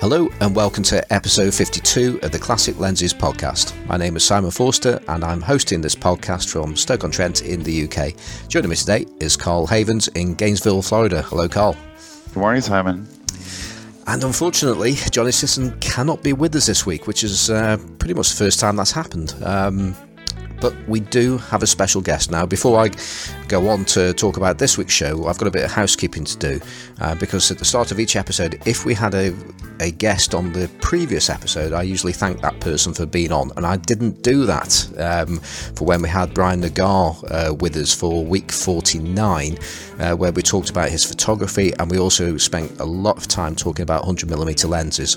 Hello and welcome to episode 52 of the Classic Lenses podcast. My name is Simon Forster and I'm hosting this podcast from Stoke-on-Trent in the UK. Joining me today is Carl Havens in Gainesville, Florida. Hello, Carl. Good morning, Simon. And unfortunately, Johnny Sisson cannot be with us this week, which is uh, pretty much the first time that's happened. Um, but we do have a special guest now. Before I go on to talk about this week's show, I've got a bit of housekeeping to do uh, because at the start of each episode, if we had a, a guest on the previous episode, I usually thank that person for being on, and I didn't do that um, for when we had Brian Nagar uh, with us for week 49, uh, where we talked about his photography and we also spent a lot of time talking about 100mm lenses.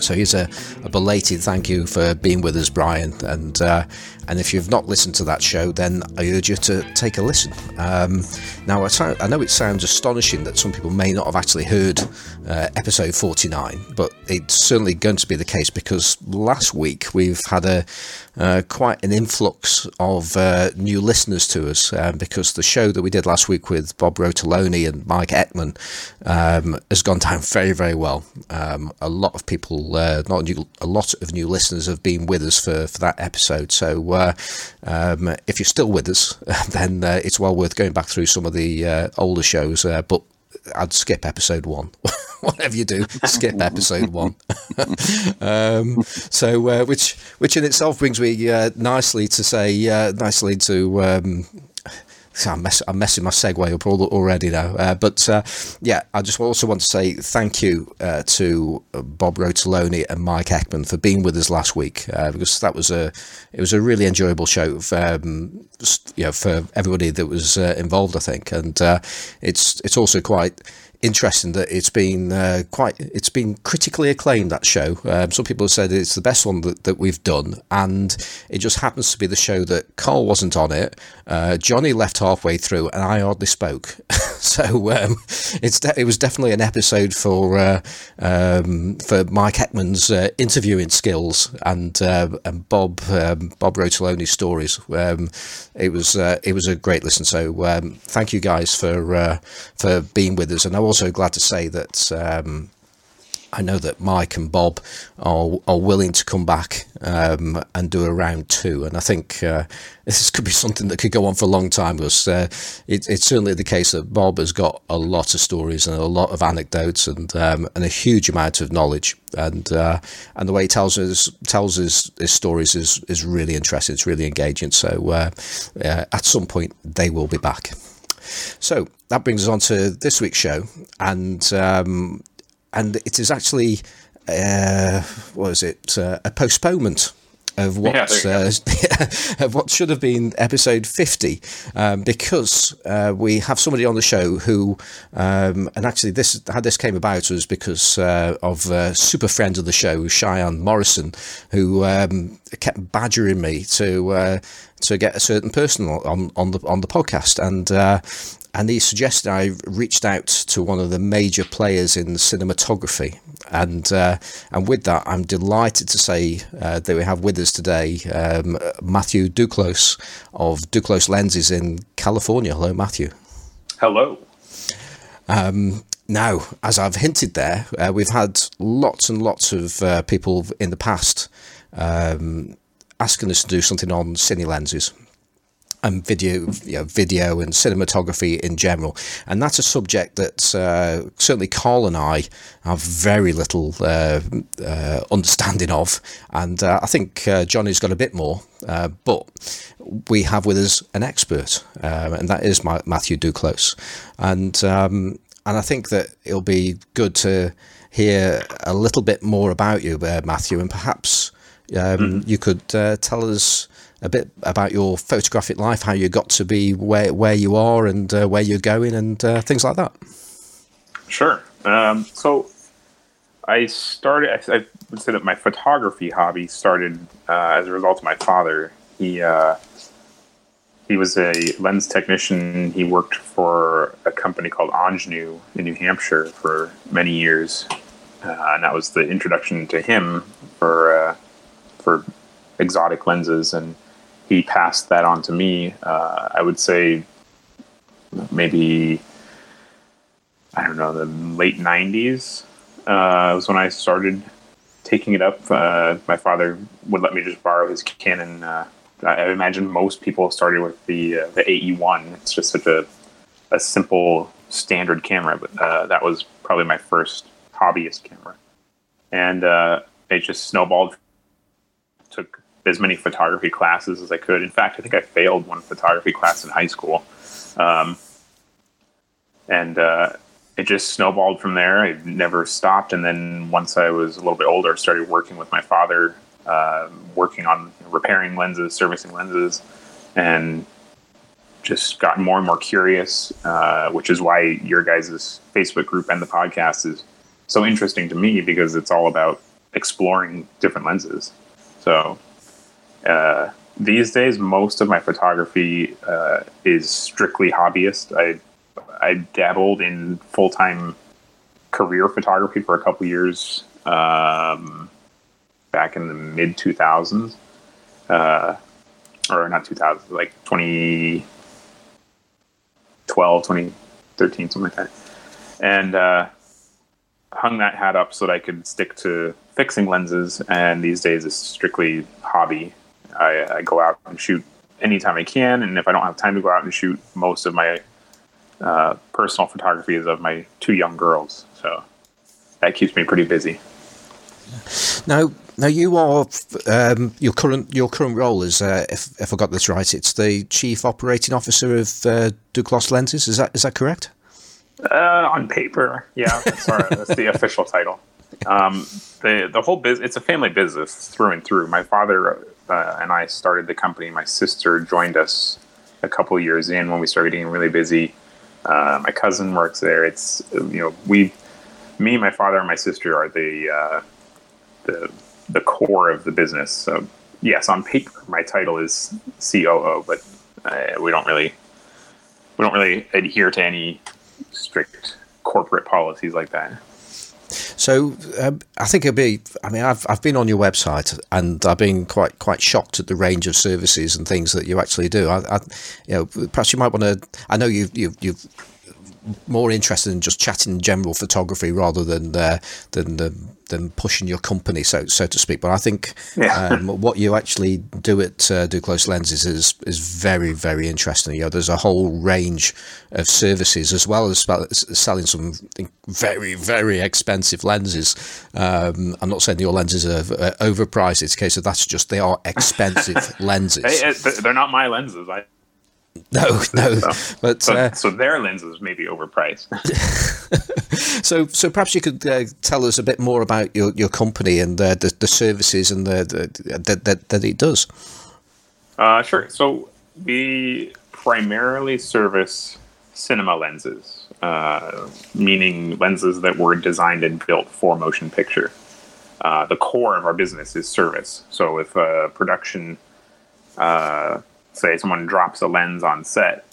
So here's a, a, belated thank you for being with us, Brian. And uh, and if you've not listened to that show, then I urge you to take a listen. Um, now, I, I, know it sounds astonishing that some people may not have actually heard uh, episode 49, but it's certainly going to be the case because last week we've had a uh, quite an influx of uh, new listeners to us um, because the show that we did last week with Bob Rotoloni and Mike Eckman um, has gone down very, very well. Um, a lot of people, uh, not new, a lot of new listeners have been with us for, for that episode. So uh, um, if you're still with us, then uh, it's well worth going back through some of the older shows. But I'd skip episode one. Whatever you do, skip episode one. um, so, uh, which which in itself brings me uh, nicely to say, uh, nicely to um, I'm, mess, I'm, messing my segue up already now. Uh, but uh, yeah, I just also want to say thank you uh, to Bob Rotoloni and Mike Eckman for being with us last week uh, because that was a it was a really enjoyable show. Um, you know, for everybody that was uh, involved, I think, and uh, it's it's also quite interesting that it's been uh, quite it's been critically acclaimed that show. Um, some people have said it's the best one that, that we've done and it just happens to be the show that Carl wasn't on it. Uh, Johnny left halfway through and I hardly spoke. So um, it's de- it was definitely an episode for uh, um, for Mike Eckman's uh, interviewing skills and uh, and Bob um, Bob Rotoloni's stories. Um, it was uh, it was a great listen. So um, thank you guys for for being with us and I also glad to say that um, I know that Mike and Bob are are willing to come back um, and do a round two, and I think uh, this could be something that could go on for a long time. Because uh, it, it's certainly the case that Bob has got a lot of stories and a lot of anecdotes and um, and a huge amount of knowledge, and uh, and the way he tells us tells his, his stories is is really interesting. It's really engaging. So uh, at some point they will be back. So that brings us on to this week's show, and um, and it is actually uh, what is it uh, a postponement of what yeah, uh, of what should have been episode 50 um, because uh, we have somebody on the show who um, and actually this how this came about was because uh, of a super friend of the show Cheyenne Morrison who um, kept badgering me to uh, to get a certain person on on the on the podcast and uh, and he suggested I reached out to one of the major players in cinematography, and uh, and with that, I'm delighted to say uh, that we have with us today um, Matthew Duclos of Duclos Lenses in California. Hello, Matthew. Hello. Um, now, as I've hinted there, uh, we've had lots and lots of uh, people in the past um, asking us to do something on cine lenses and video, you know, video and cinematography in general. And that's a subject that uh, certainly Carl and I have very little uh, uh, understanding of. And uh, I think uh, Johnny's got a bit more, uh, but we have with us an expert, um, and that is Matthew Duclos. And um, and I think that it'll be good to hear a little bit more about you, Matthew, and perhaps um, mm-hmm. you could tell us a bit about your photographic life, how you got to be where where you are, and uh, where you're going, and uh, things like that. Sure. Um, so I started. I, I, would say that my photography hobby started uh, as a result of my father. He uh, he was a lens technician. He worked for a company called Angenieux in New Hampshire for many years, uh, and that was the introduction to him for uh, for exotic lenses and he passed that on to me. Uh, I would say maybe I don't know the late '90s. uh, was when I started taking it up. Uh, my father would let me just borrow his Canon. Uh, I imagine most people started with the uh, the AE1. It's just such a a simple standard camera, but uh, that was probably my first hobbyist camera, and uh, it just snowballed. As many photography classes as I could. In fact, I think I failed one photography class in high school, um, and uh, it just snowballed from there. I never stopped, and then once I was a little bit older, I started working with my father, uh, working on repairing lenses, servicing lenses, and just gotten more and more curious, uh, which is why your guys' Facebook group and the podcast is so interesting to me because it's all about exploring different lenses. So uh, these days, most of my photography uh, is strictly hobbyist. I I dabbled in full time career photography for a couple years um, back in the mid 2000s. Uh, or not 2000, like 20, 2012, 2013, something like that. And uh, hung that hat up so that I could stick to fixing lenses. And these days it's strictly hobby. I, I go out and shoot anytime I can. And if I don't have time to go out and shoot, most of my uh, personal photography is of my two young girls. So that keeps me pretty busy. Now, now you are um, your current your current role is, uh, if, if I got this right, it's the chief operating officer of uh, Duclos Lenses. Is that is that correct? Uh, on paper, yeah, that's, the official title. Um, the the whole business it's a family business through and through. My father uh, and I started the company. My sister joined us a couple years in when we started getting really busy. Uh, my cousin works there. It's you know we, me, my father, and my sister are the uh, the the core of the business. So yes, on paper, my title is COO, but uh, we don't really we don't really adhere to any strict corporate policies like that. So um, I think it'd be. I mean, I've I've been on your website and I've been quite quite shocked at the range of services and things that you actually do. I, I you know, perhaps you might want to. I know you you you've more interested in just chatting general photography rather than uh, than than pushing your company, so so to speak. But I think yeah. um, what you actually do at uh, Duclos Lenses is is very very interesting. You know, there's a whole range of services as well as selling some very very expensive lenses. Um, I'm not saying your lenses are overpriced. It's a case of that's just they are expensive lenses. Hey, they're not my lenses. I no, no. So, but so, uh, so, their lenses may be overpriced. so, so perhaps you could uh, tell us a bit more about your, your company and uh, the the services and the, the that that it does. Uh, sure. So we primarily service cinema lenses, uh, meaning lenses that were designed and built for motion picture. Uh, the core of our business is service. So if a production say someone drops a lens on set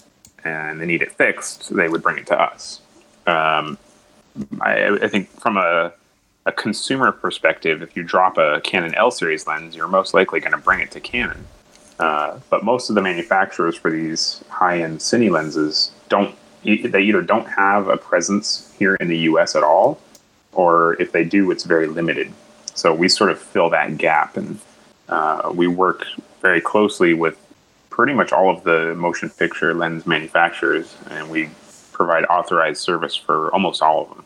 and they need it fixed, they would bring it to us. Um, I, I, think from a, a, consumer perspective, if you drop a Canon L series lens, you're most likely going to bring it to Canon. Uh, but most of the manufacturers for these high-end cine lenses don't. They either don't have a presence here in the U.S. at all, or if they do, it's very limited. So we sort of fill that gap, and uh, we work very closely with pretty much all of the motion picture lens manufacturers, and we provide authorized service for almost all of them.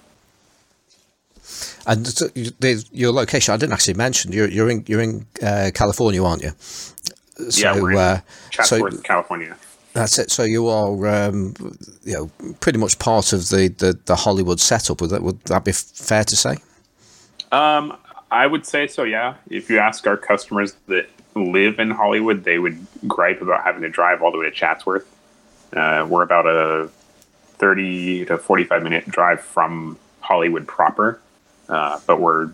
And the, your location, I didn't actually mention you're you're in you're in uh, California, aren't you? So, yeah, we're in uh, Chatsworth, so, California. That's it. So you are, um, you know, pretty much part of the, the, the Hollywood setup. Would that would that be fair to say? Um, I would say so. Yeah. If you ask our customers that live in Hollywood, they would gripe about having to drive all the way to Chatsworth. Uh, we're about a 30 to 45 minute drive from Hollywood proper, uh, but we're,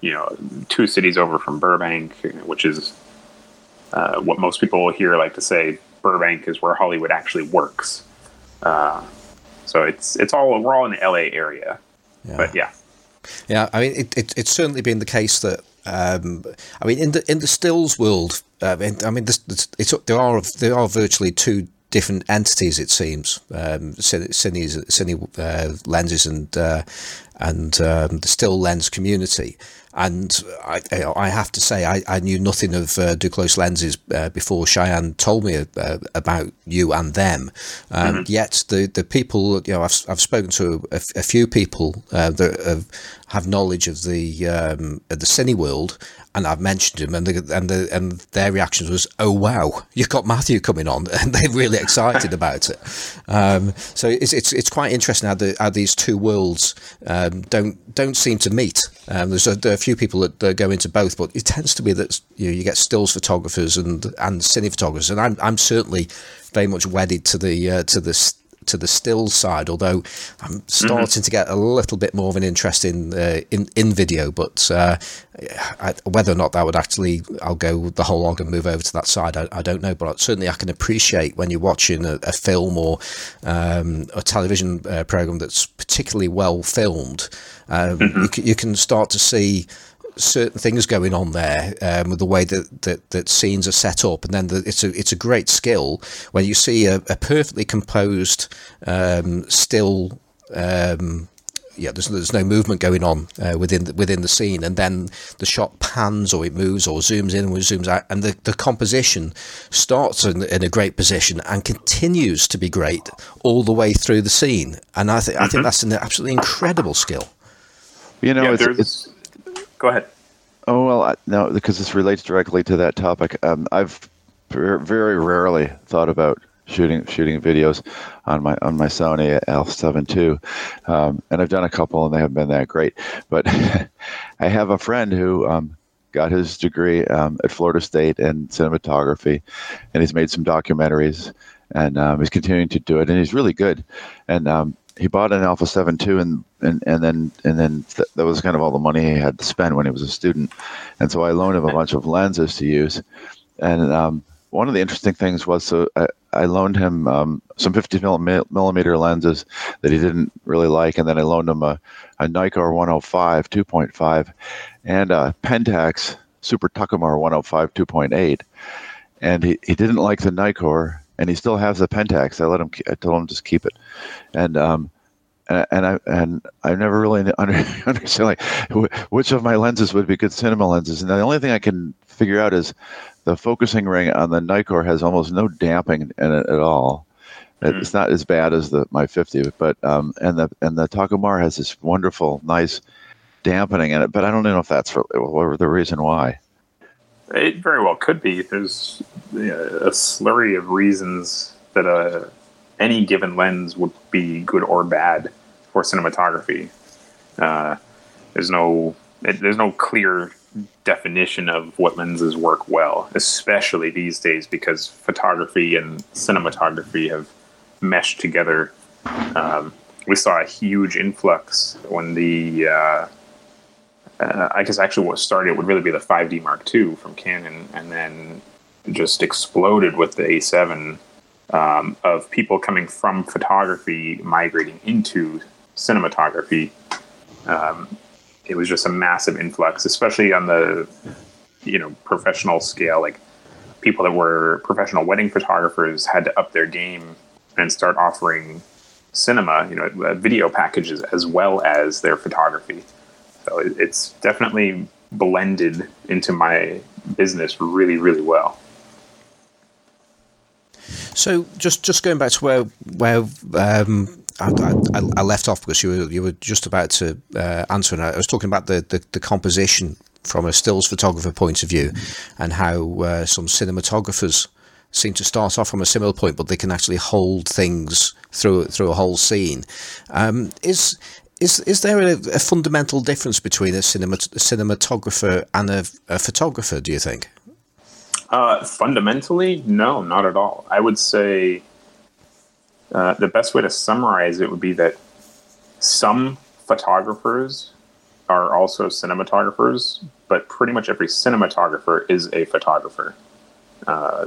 you know, two cities over from Burbank, which is uh, what most people here like to say. Burbank is where Hollywood actually works. Uh, so it's it's all we're all in the LA area, yeah. but yeah. Yeah, I mean, it, it, it's certainly been the case that um, I mean, in the in the stills world, uh, I mean, this, this, there are there are virtually two different entities. It seems um, cine uh, lenses and uh, and um, the still lens community. And I, I have to say, I, I knew nothing of uh, Duclos lenses uh, before Cheyenne told me uh, about you and them. Um, mm-hmm. Yet the, the people, you know, I've, I've spoken to a, a few people uh, that have, have knowledge of the um, of the cine world, and I've mentioned him, and the, and the, and their reactions was, "Oh wow, you've got Matthew coming on," and they're really excited about it. Um, so it's, it's it's quite interesting how, the, how these two worlds um, don't don't seem to meet. Um, there's a, there are a few people that, that, go into both, but it tends to be that you know, you get stills photographers and and cine photographers, and I'm I'm certainly very much wedded to the uh, to the to the still side, although I'm starting mm-hmm. to get a little bit more of an interest in uh, in in video. But uh, I, whether or not that would actually, I'll go the whole log and move over to that side. I, I don't know, but certainly I can appreciate when you're watching a, a film or um, a television uh, program that's particularly well filmed. Um, mm-hmm. you, you can start to see certain things going on there um, with the way that, that, that scenes are set up, and then the, it's a it's a great skill when you see a, a perfectly composed um, still. Um, yeah, there's, there's no movement going on uh, within the, within the scene, and then the shot pans or it moves or zooms in or zooms out, and the, the composition starts in, in a great position and continues to be great all the way through the scene. And I think mm-hmm. I think that's an absolutely incredible skill. You know, yeah, it's, it's Go ahead. Oh well, I, no, because this relates directly to that topic. Um, I've very rarely thought about shooting shooting videos on my on my Sony L7 II, um, and I've done a couple and they haven't been that great. But I have a friend who um, got his degree um, at Florida State in cinematography, and he's made some documentaries, and um, he's continuing to do it, and he's really good. And um, he bought an Alpha-7 II and and and then and then th- that was kind of all the money he had to spend when he was a student. And so i loaned him a bunch of lenses to use. And um, one of the interesting things was so i, I loaned him um, some 50 millimeter lenses that he didn't really like. And then i loaned him a, a nikkor 105 2.5 and a pentax super takumar 105 2.8 and he, he didn't like the nikkor and he still has the Pentax. I let him. I told him just keep it, and um, and, and I and I never really under, understand like which of my lenses would be good cinema lenses. And the only thing I can figure out is the focusing ring on the Nikkor has almost no damping in it at all. Mm-hmm. It's not as bad as the my 50, but um, and the and the Takumar has this wonderful, nice dampening in it. But I don't know if that's for, the reason why. It very well could be. There's a slurry of reasons that a any given lens would be good or bad for cinematography. Uh, there's no it, there's no clear definition of what lenses work well, especially these days because photography and cinematography have meshed together. Um, we saw a huge influx when the uh, uh, I guess actually what started would really be the 5D Mark II from Canon, and then just exploded with the A7 um, of people coming from photography migrating into cinematography. Um, it was just a massive influx, especially on the you know professional scale. Like people that were professional wedding photographers had to up their game and start offering cinema, you know, uh, video packages as well as their photography. So it's definitely blended into my business really, really well. So just just going back to where where um, I, I, I, left off because you were you were just about to uh, answer, and I was talking about the, the, the, composition from a stills photographer point of view, and how uh, some cinematographers seem to start off from a similar point, but they can actually hold things through through a whole scene. Um, is is is there a, a, fundamental difference between a, cinemat- a cinematographer and a, a, photographer? Do you think? Uh, fundamentally, no, not at all. I would say uh, the best way to summarize it would be that some photographers are also cinematographers, but pretty much every cinematographer is a photographer. Uh,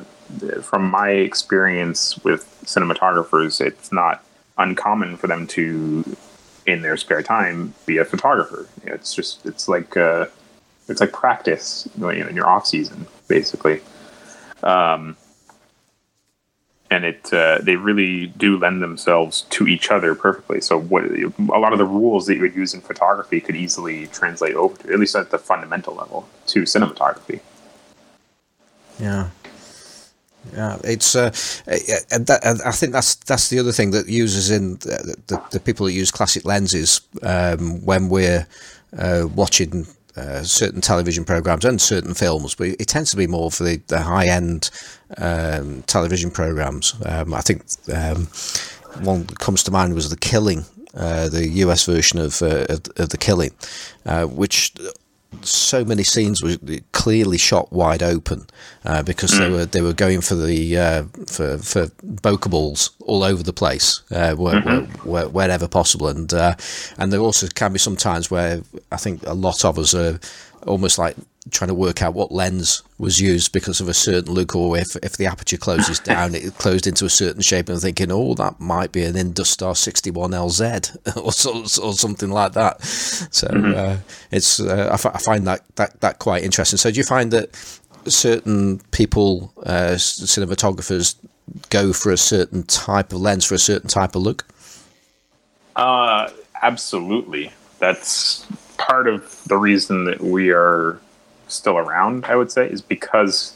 from my experience with cinematographers, it's not uncommon for them to in their spare time be a photographer. It's just it's like uh, it's like practice you know, in your off season basically. Um, and it uh, they really do lend themselves to each other perfectly. So what a lot of the rules that you would use in photography could easily translate over to, at least at the fundamental level, to cinematography. Yeah. Yeah, it's uh, and, that, and I think that's that's the other thing that users in the, the, the people that use classic lenses um, when we're uh, watching uh, certain television programs and certain films, but it tends to be more for the, the high end um, television programs. Um, I think um, one that comes to mind was The Killing, uh, the US version of, uh, of, of, The Killing, uh, which so many scenes were clearly shot wide open uh, because mm. they were they were going for the uh, for for bokeh balls all over the place uh, where, mm-hmm. where, wherever possible and uh, and there also can be some times where I think a lot of us are almost like trying to work out what lens was used because of a certain look, or if, if the aperture closes down, it closed into a certain shape, and thinking, oh, that might be an Industar 61LZ or, so, or something like that. So mm-hmm. uh, it's uh, I, f- I find that, that that quite interesting. So do you find that certain people, uh, cinematographers, go for a certain type of lens for a certain type of look? Uh, absolutely. That's part of the reason that we are still around, I would say, is because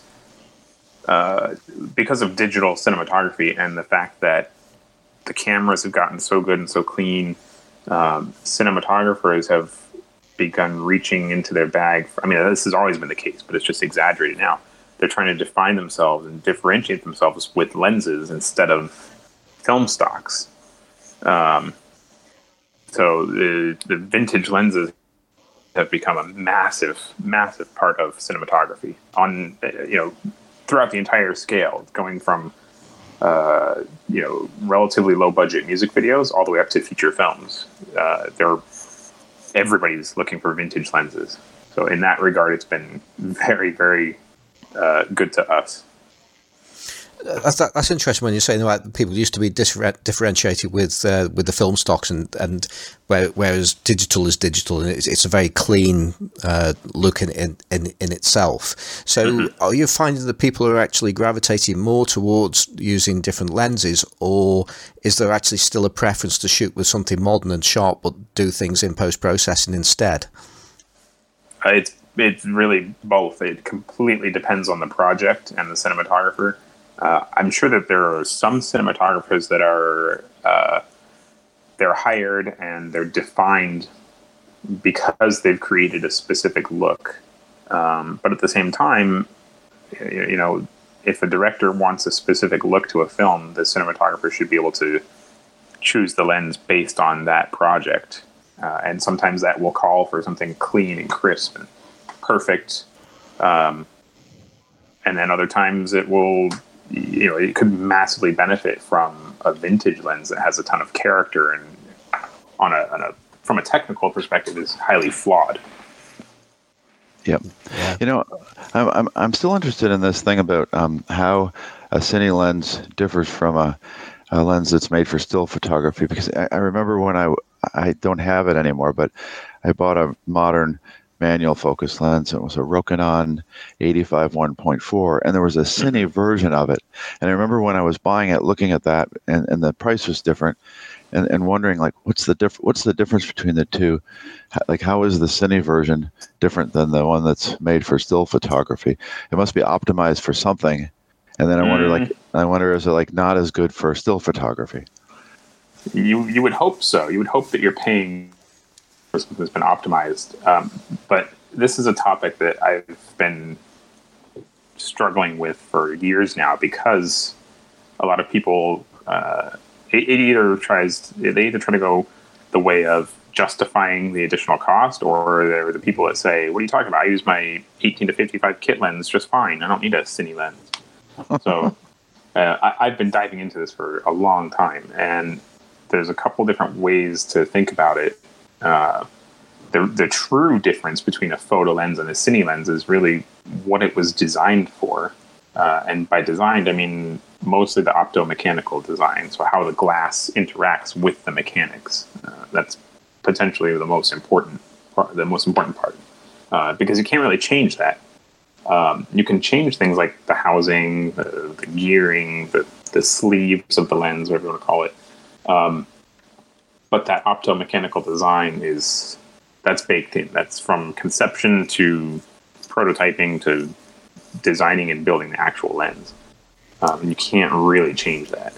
uh, because of digital cinematography and the fact that the cameras have gotten so good and so clean. Um, cinematographers have begun reaching into their bag. For, I mean, this has always been the case, but it's just exaggerated now. They're trying to define themselves and differentiate themselves with lenses instead of film stocks. Um, so the the vintage lenses have become a massive, massive part of cinematography on you know throughout the entire scale, going from uh, you know relatively low budget music videos all the way up to feature films. Uh, there, everybody's looking for vintage lenses. So in that regard, it's been very, very uh, good to us that's that's interesting when you're saying about people used to be differ- differentiated with uh, with the film stocks and and where, whereas digital is digital and it's, it's a very clean uh, look in, in, in in itself. So mm-hmm. are you finding that people are actually gravitating more towards using different lenses, or is there actually still a preference to shoot with something modern and sharp but do things in post processing instead? Uh, it's it's really both. It completely depends on the project and the cinematographer. Uh, I'm sure that there are some cinematographers that are uh, they're hired and they're defined because they've created a specific look. Um, but at the same time, you know, if a director wants a specific look to a film, the cinematographer should be able to choose the lens based on that project. Uh, and sometimes that will call for something clean and crisp and perfect. Um, and then other times it will you know it could massively benefit from a vintage lens that has a ton of character and on a, on a from a technical perspective is highly flawed. Yep. Yeah. You know, I'm, I'm, I'm still interested in this thing about um, how a cine lens differs from a, a, lens that's made for still photography because I, I, remember when I I don't have it anymore, but I bought a modern manual focus lens. It was a Rokinon 85 1.4, and there was a Cine mm-hmm. version of it. And I remember when I was buying it, looking at that, and, and the price was different, and, and wondering like, what's the diff- What's the difference between the two? Like, how is the Cine version different than the one that's made for still photography? It must be optimized for something. And then I wonder, mm. like, I wonder, is it like not as good for still photography? You you would hope so. You would hope that you're paying has been optimized. Um, but this is a topic that I've been struggling with for years now because a lot of people uh, it, it, either tries they either try to go the way of justifying the additional cost, or they're the people that say, "What are you talking about? I use my 18 to 55 kit lens just fine. I don't need a cine lens." so uh, I, I've been diving into this for a long time, and there's a couple different ways to think about it uh, the the true difference between a photo lens and a cine lens is really what it was designed for. Uh, and by designed, I mean mostly the optomechanical design, so how the glass interacts with the mechanics. Uh, that's potentially the most important part, the most important part, uh, because you can't really change that. Um, you can change things like the housing, the, the gearing, the the sleeves of the lens, whatever you want to call it. Um, but that optomechanical design is that's baked in. That's from conception to prototyping to designing and building the actual lens. Um, you can't really change that.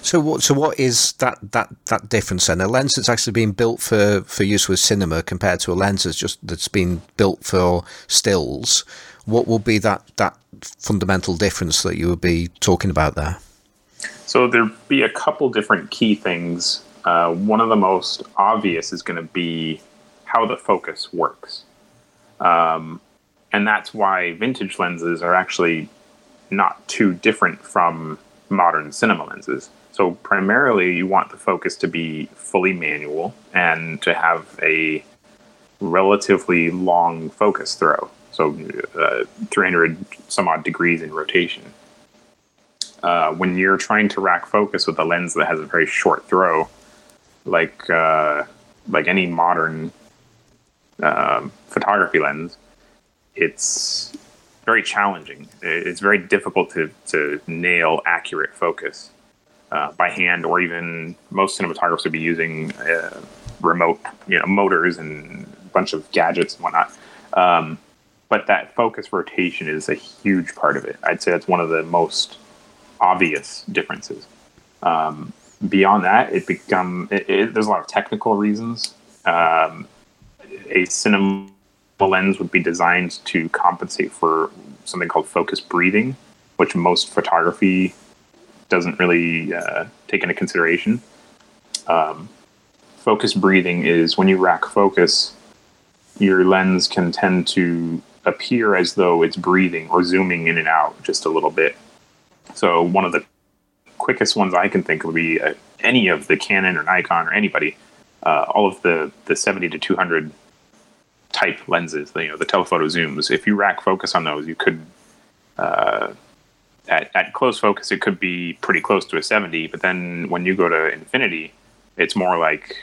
So what? So what is that that that difference then? A lens that's actually been built for for use with cinema compared to a lens that's just that's been built for stills. What will be that that fundamental difference that you would be talking about there? So there'd be a couple different key things. Uh, one of the most obvious is going to be how the focus works. Um, and that's why vintage lenses are actually not too different from modern cinema lenses. So primarily, you want the focus to be fully manual and to have a relatively long focus throw. So uh, 300 some odd degrees in rotation. Uh, when you're trying to rack focus with a lens that has a very short throw, like uh, like any modern um, photography lens, it's very challenging. It's very difficult to, to nail accurate focus uh, by hand, or even most cinematographers would be using uh, remote, you know, motors and a bunch of gadgets and whatnot. Um, but that focus rotation is a huge part of it. I'd say that's one of the most obvious differences. Um, beyond that, it become it, it, there's a lot of technical reasons. Um, a cinema lens would be designed to compensate for something called focus breathing, which most photography doesn't really uh, take into consideration. Um, focus breathing is when you rack focus, your lens can tend to appear as though it's breathing or zooming in and out just a little bit. So one of the quickest ones I can think would be uh, any of the Canon or Nikon or anybody, uh, all of the the 70 to 200 type lenses, you know, the telephoto zooms. If you rack focus on those, you could uh, at at close focus it could be pretty close to a 70, but then when you go to infinity, it's more like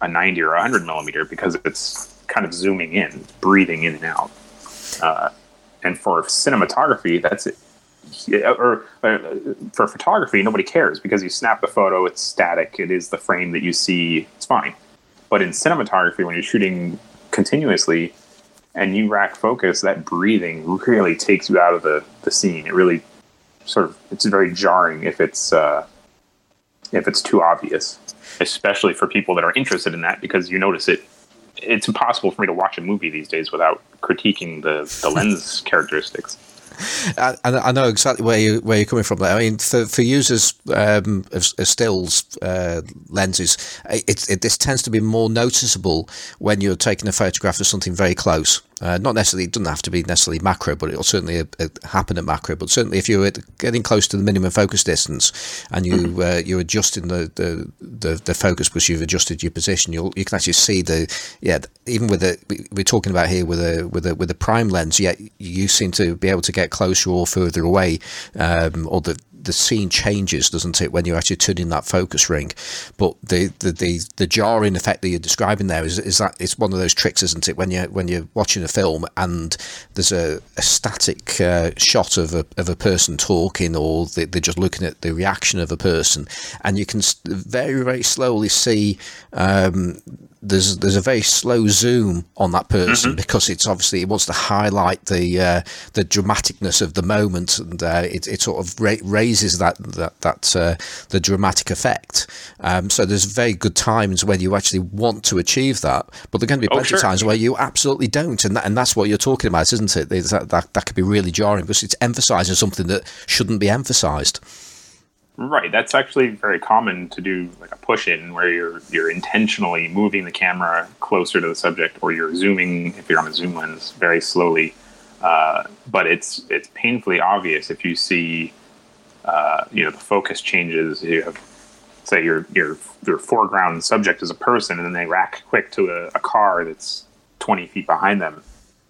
a 90 or 100 millimeter because it's kind of zooming in, breathing in and out. Uh, and for cinematography, that's. Or, or for photography, nobody cares because you snap the photo, it's static. It is the frame that you see. It's fine. But in cinematography, when you're shooting continuously and you rack focus, that breathing really takes you out of the, the scene. It really sort of it's very jarring if it's uh, if it's too obvious, especially for people that are interested in that because you notice it it's impossible for me to watch a movie these days without critiquing the, the lens characteristics. I, I, know exactly where you where you're coming from there. I mean, for, for users um, of, of, stills uh, lenses, it, it, this tends to be more noticeable when you're taking a photograph of something very close. Uh, not necessarily, it doesn't have to be necessarily macro, but it'll certainly uh, uh happen at macro. But certainly, if you're getting close to the minimum focus distance and you mm-hmm. uh, you're adjusting the, the, the, the, focus because you've adjusted your position, you'll you can actually see the yeah even with the we're talking about here with a with a with a prime lens, yet you seem to be able to get closer or further away, um, or the the scene changes, doesn't it, when you're actually turning that focus ring? But the the, the, the jarring effect that you're describing there is, is that it's one of those tricks, isn't it? When you when you're watching a film and there's a, a static uh, shot of a of a person talking, or they, are just looking at the reaction of a person, and you can very very slowly see um, there's there's a very slow zoom on that person mm-hmm. because it's obviously it wants to highlight the uh, the dramaticness of the moment and uh, it, it sort of ra- raises that that that uh, the dramatic effect. Um, so there's very good times when you actually want to achieve that, but there are going to be oh, plenty oh, sure. of times where you absolutely don't, and that, and that's what you're talking about, isn't it? That, that that could be really jarring because it's emphasising something that shouldn't be emphasised. Right. That's actually very common to do like a push in where you're you're intentionally moving the camera closer to the subject or you're zooming if you're on a zoom lens very slowly. Uh, but it's it's painfully obvious if you see uh, you know the focus changes. You have say your your your foreground subject is a person and then they rack quick to a, a car that's 20 feet behind them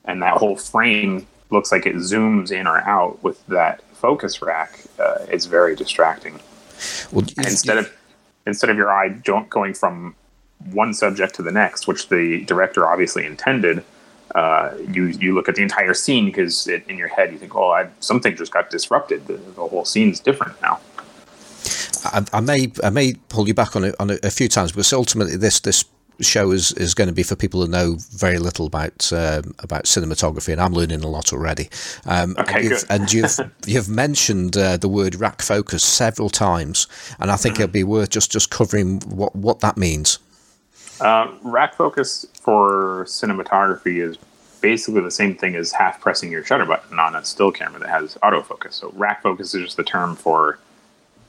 and that whole frame looks like it zooms in or out with that focus rack uh, is very distracting. Well, instead of instead of your eye going from one subject to the next, which the director obviously intended, uh, you you look at the entire scene because it, in your head you think, oh, I, something just got disrupted. The, the whole scene's different now. I, I, may I may pull you back on it on a, a few times because ultimately this this show is, is going to be for people who know very little about um, about cinematography, and I'm learning a lot already. Um, okay, and you've, good. and you've you've mentioned uh, the word rack focus several times, and I think mm-hmm. it'd be worth just just covering what what that means. Uh, rack focus for cinematography is basically the same thing as half pressing your shutter button on a still camera that has autofocus. So rack focus is just the term for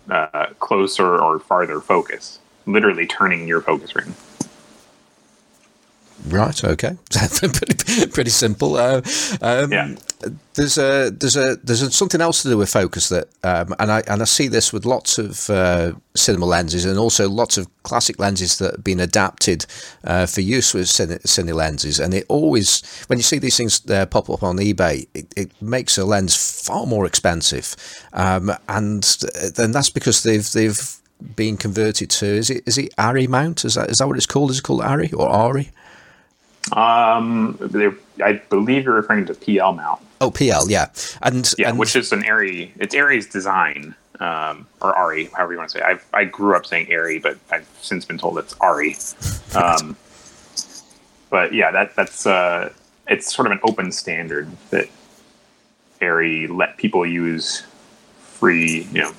uh, closer or farther focus, literally turning your focus ring. Right. Okay. pretty, pretty simple. Uh, um, yeah. There's a there's a there's a, something else to do with focus that, um, and I and I see this with lots of uh, cinema lenses and also lots of classic lenses that have been adapted uh, for use with cine, cine, lenses. And it always, when you see these things uh, pop up on eBay, it, it, makes a lens far more expensive, um, and then that's because they've they've been converted to is it is it ARRI mount? Is that is that what it's called? Is it called ARRI or ARRI? Um, I believe you're referring to PL mount. Oh, PL, yeah, and yeah, and, which is an ARRI. It's ARRI's design, um, or ARRI, however you want to say. I I grew up saying ARRI, but I've since been told it's Ari. Um, but yeah, that that's uh, it's sort of an open standard that ARRI let people use free. You know,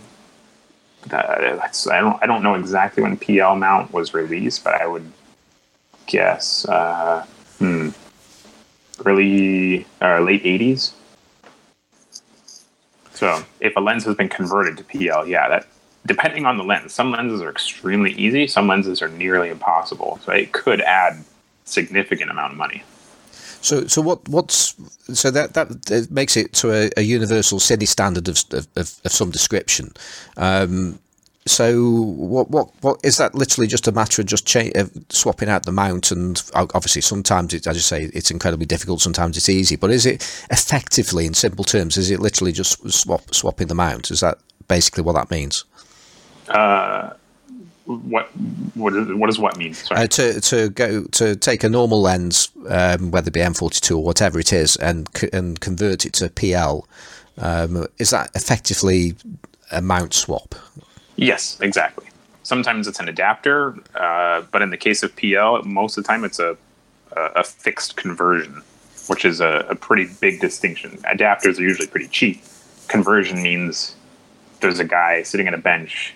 that, that's I don't I don't know exactly when PL mount was released, but I would guess. Uh, hmm, early or uh, late 80s. So if a lens has been converted to PL, yeah, that depending on the lens, some lenses are extremely easy, some lenses are nearly impossible. So it could add significant amount of money. So, so what? What's so that that makes it to a, a universal city standard of, of, of some description. Um, so what what what is that? Literally just a matter of just cha- uh, swapping out the mount, and obviously sometimes it, as you say, it's incredibly difficult. Sometimes it's easy, but is it effectively, in simple terms, is it literally just swap swapping the mount? Is that basically what that means? Uh, what what is, what does what mean? Uh, to to go to take a normal lens, um, whether it be M42 or whatever it is, and and convert it to PL. Um, is that effectively a mount swap? Yes, exactly. Sometimes it's an adapter, uh, but in the case of PL, most of the time it's a a fixed conversion, which is a, a pretty big distinction. Adapters are usually pretty cheap. Conversion means there's a guy sitting at a bench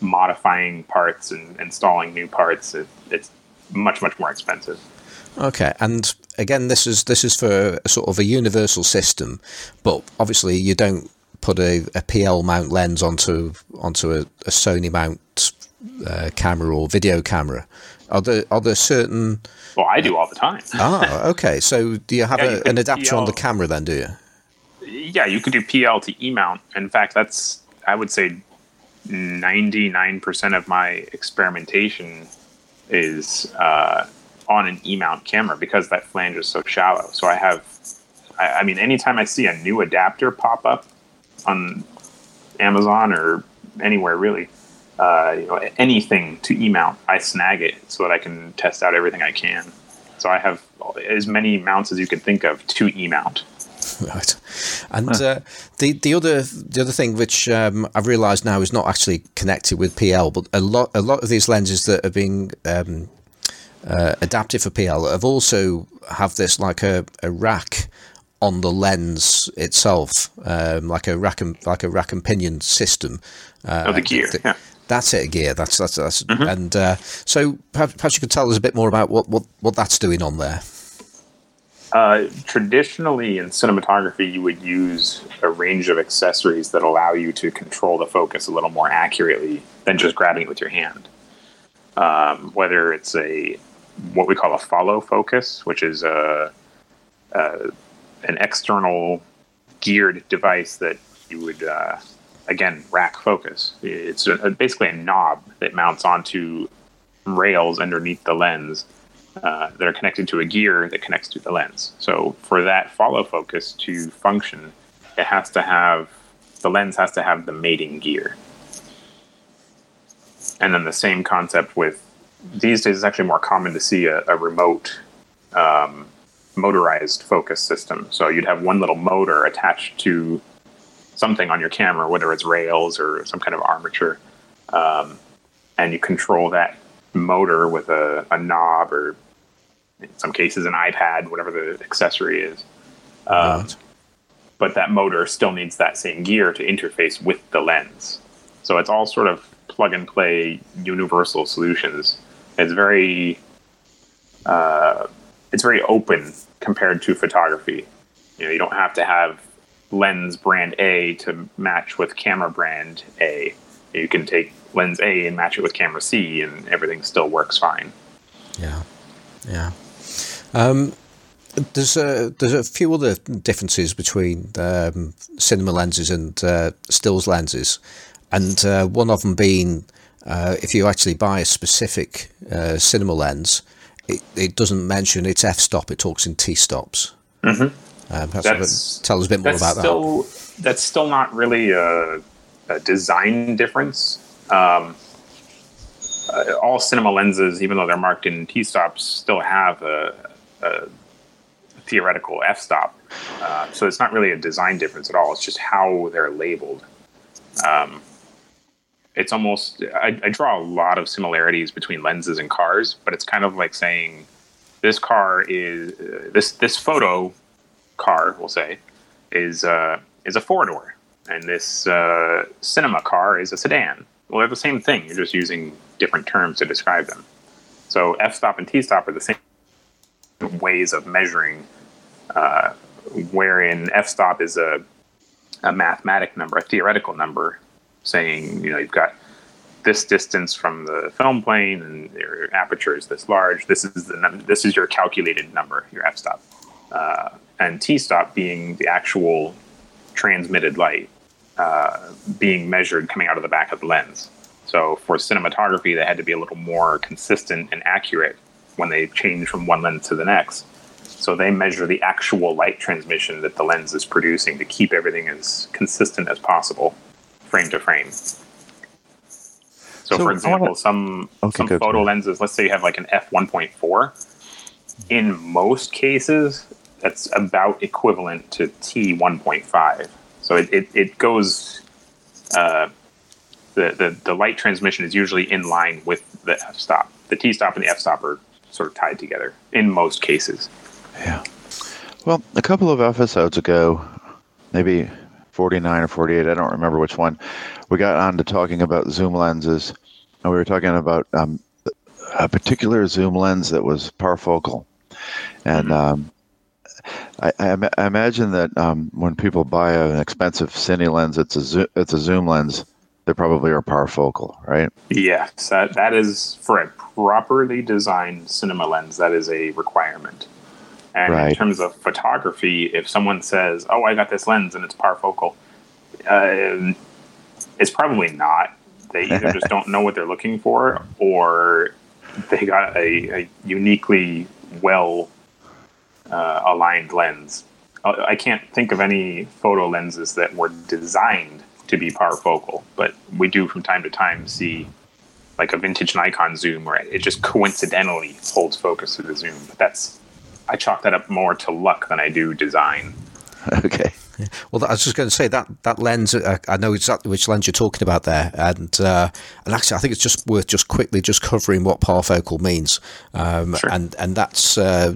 modifying parts and installing new parts. It, it's much much more expensive. Okay, and again, this is this is for sort of a universal system, but obviously you don't put a, a PL mount lens onto onto a, a Sony mount uh, camera or video camera. Are there are there certain? Well, I do all the time. ah, okay. So do you have yeah, a, you an adapter PL, on the camera then? Do you? Yeah, you could do PL to E mount. In fact, that's I would say ninety nine percent of my experimentation is uh, on an E mount camera because that flange is so shallow. So I have, I, I mean, anytime I see a new adapter pop up on Amazon or anywhere really. Uh, you know, anything to E-mount, I snag it so that I can test out everything I can. So I have as many mounts as you can think of to E-mount. Right, and huh. uh, the the other the other thing which um, I've realised now is not actually connected with PL, but a lot a lot of these lenses that are being um, uh, adapted for PL have also have this like a, a rack on the lens itself, um, like a rack and like a rack and pinion system. Uh, oh, the gear. The, yeah. That's it, gear. That's that's that's. Mm-hmm. And uh, so, perhaps, perhaps, you could tell us a bit more about what what, what that's doing on there. Uh, traditionally, in cinematography, you would use a range of accessories that allow you to control the focus a little more accurately than just grabbing it with your hand. Um, whether it's a what we call a follow focus, which is a, a an external geared device that you would uh, again rack focus. It's a, basically a knob that mounts onto rails underneath the lens uh, that are connected to a gear that connects to the lens. So for that follow focus to function, it has to have the lens has to have the mating gear. And then the same concept with these days, it's actually more common to see a, a remote um, motorized focus system. So you'd have one little motor attached to something on your camera, whether it's rails or some kind of armature, um, and you control that motor with a, a knob or in some cases an iPad, whatever the accessory is. Um, Right. But that motor still needs that same gear to interface with the lens. So it's all sort of plug and play universal solutions. It's very uh, it's very open compared to photography. You know, you don't have to have lens brand A to match with camera brand A. You can take lens A and match it with camera C, and everything still works fine. Yeah, yeah. Um, there's a there's a few other differences between um, cinema lenses and uh, stills lenses, and uh, one of them being uh, if you actually buy a specific uh, cinema lens, it, it doesn't mention its f stop; it talks in t stops. Mhm. Um, That's- tell us a bit more about that. that's still not really a, a design difference. Um, uh, all cinema lenses, even though they're marked in T stops, still have a, a theoretical f stop. Uh, so it's not really a design difference at all. It's just how they're labeled. Um, it's almost I, I draw a lot of similarities between lenses and cars, but it's kind of like saying this car is uh, this this photo car, we'll say, is uh, is a four door, and this uh, cinema car is a sedan. Well, they're the same thing. You're just using different terms to describe them. So f stop and t stop are the same ways of measuring. Uh, wherein f stop is a a mathematic number, a theoretical number, saying you know you've got this distance from the film plane and your aperture is this large. This is the num- this is your calculated number, your f stop, uh, and t stop being the actual transmitted light uh, being measured coming out of the back of the lens. So for cinematography, they had to be a little more consistent and accurate when they change from one lens to the next. So they measure the actual light transmission that the lens is producing to keep everything as consistent as possible, frame to frame. So, So for example, wanna- some Okay, some photo lenses, let's say you have like an f one point four. In most cases, that's about equivalent to T one point five. So it, it, it goes uh, the, the the light transmission is usually in line with the f stop. The T stop and the f stop are sort of tied together in most cases. Yeah. Well, a couple of episodes ago, maybe 49 or 48, I don't remember which one, we got on to talking about zoom lenses, and we were talking about um, a particular zoom lens that was parfocal. And um, I, I, I imagine that um, when people buy an expensive cine lens, it's a zo- it's a zoom lens. They probably are parfocal, right? Yes, that, that is for a properly designed cinema lens. That is a requirement. And in terms of photography, if someone says, "Oh, I got this lens and it's parfocal," um, it's probably not. They either just don't know what they're looking for, or they got a, a uniquely well uh, aligned lens. I I can't think of any photo lenses that were designed to be parfocal, but we do from time to time see like a vintage Nikon zoom where it just coincidentally holds focus through the zoom. But that's I chalk that up more to luck than I do design. okay. Well, I was just going to say that that lens. Uh, I know exactly which lens you're talking about there, and uh, and actually, I think it's just worth just quickly just covering what parfocal means, um, Sure. and and that's uh,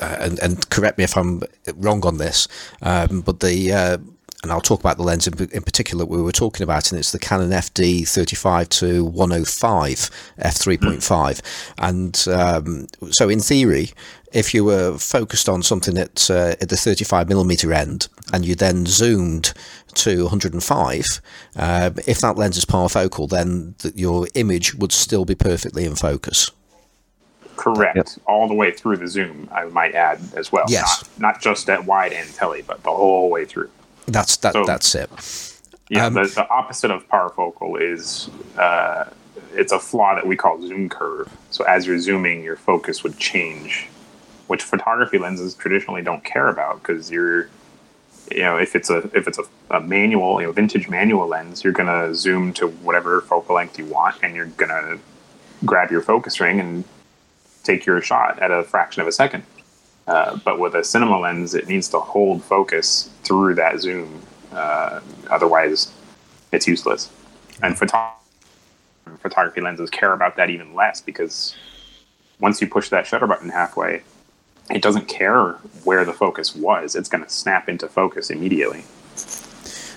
and and correct me if I'm wrong on this, um, but the. Uh, and I'll talk about the lens in, in particular we were talking about, and it's the Canon FD 35 to 105 f3.5. And um, so, in theory, if you were focused on something at, uh, at the 35 millimeter end and you then zoomed to 105, uh, if that lens is parfocal, then th- your image would still be perfectly in focus. Correct, Yep. all the way through the zoom. I might add as well. Yes. not, not just at wide and telly, but the whole way through. That's that. So- that's it. Yeah, Um, the, the opposite of parfocal is uh, it's a flaw that we call zoom curve. So as you're zooming, your focus would change, which photography lenses traditionally don't care about because you're, you know, if it's a if it's a, a manual, you know, vintage manual lens, you're gonna zoom to whatever focal length you want, and you're gonna grab your focus ring and take your shot at a fraction of a second. Uh, but with a cinema lens, it needs to hold focus through that zoom. Uh, otherwise, it's useless. And photography photography lenses care about that even less because once you push that shutter button halfway, it doesn't care where the focus was. It's going to snap into focus immediately.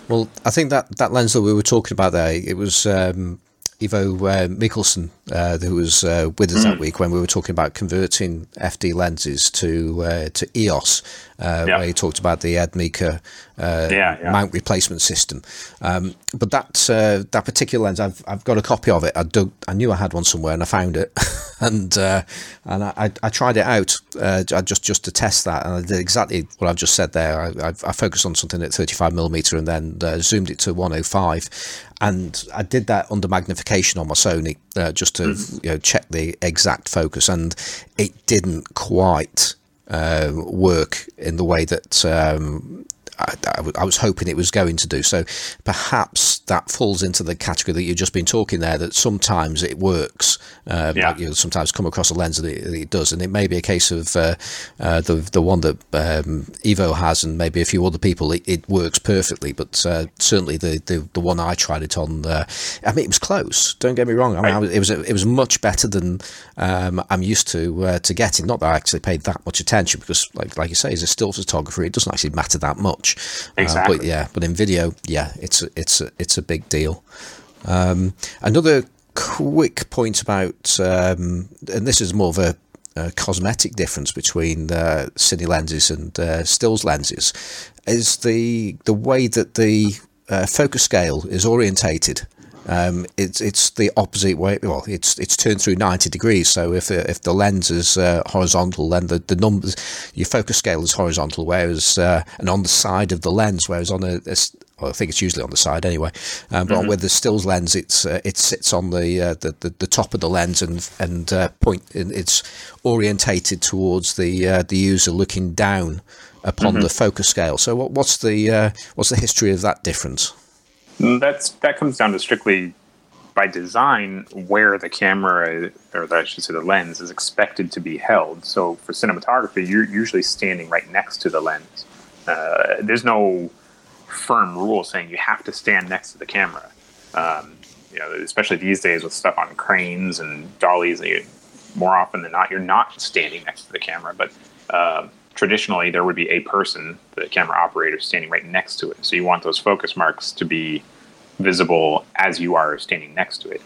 Well, I think that, that lens that we were talking about there, it was um, Ivo uh, Mikkelsen, uh, who was uh, with us mm. that week when we were talking about converting FD lenses to uh, to EOS, uh, where he talked about the Ed Mika uh, yeah, yeah. mount replacement system. Um, but that uh, that particular lens, I've I've got a copy of it. I dug, I knew I had one somewhere, and I found it, and uh, and I, I tried it out uh, just just to test that, and I did exactly what I've just said there. I, I focused on something at 35 millimeter, and then uh, zoomed it to 105, and I did that under magnification on my Sony just to mm-hmm. you know, check the exact focus, and it didn't quite uh, work in the way that um, I, was hoping it was going to do. So perhaps that falls into the category that you've just been talking there. That sometimes it works. Um, yeah. Like you sometimes come across a lens that it, it, does, and it may be a case of uh, uh, the the one that um, Ivo has, and maybe a few other people. It, it works perfectly, but uh, certainly the, the the one I tried it on. Uh, I mean, it was close. Don't get me wrong. I mean, right. I was, it was it was much better than um, I'm used to uh, to getting. Not that I actually paid that much attention because, like like you say, as a still photographer, it doesn't actually matter that much. Exactly. Uh, but yeah, but in video, yeah, it's a, it's it's a big deal. Um, another quick point about, um, and this is more of a, a cosmetic difference between uh, cine lenses and uh, stills lenses, is the the way that the uh, focus scale is orientated. Um, it's it's the opposite way. Well, it's it's turned through ninety degrees. So if if the lens is uh, horizontal, then the, the numbers, your focus scale is horizontal, whereas uh, and on the side of the lens, whereas on a, a well, I think it's usually on the side anyway. Um, but mm-hmm. with the stills lens, it's uh, it sits on the, uh, the, the, the top of the lens and and uh, point. It's orientated towards the uh, the user looking down upon mm-hmm. the focus scale. So what, what's the uh, what's the history of that difference? That's that comes down to strictly by design where the camera, or I should say the lens, is expected to be held. So for cinematography, you're usually standing right next to the lens. Uh, there's no firm rule saying you have to stand next to the camera. Um, you know, especially these days with stuff on cranes and dollies, you, more often than not, you're not standing next to the camera. But uh, traditionally there would be a person, the camera operator, standing right next to it. So you want those focus marks to be visible as you are standing next to it.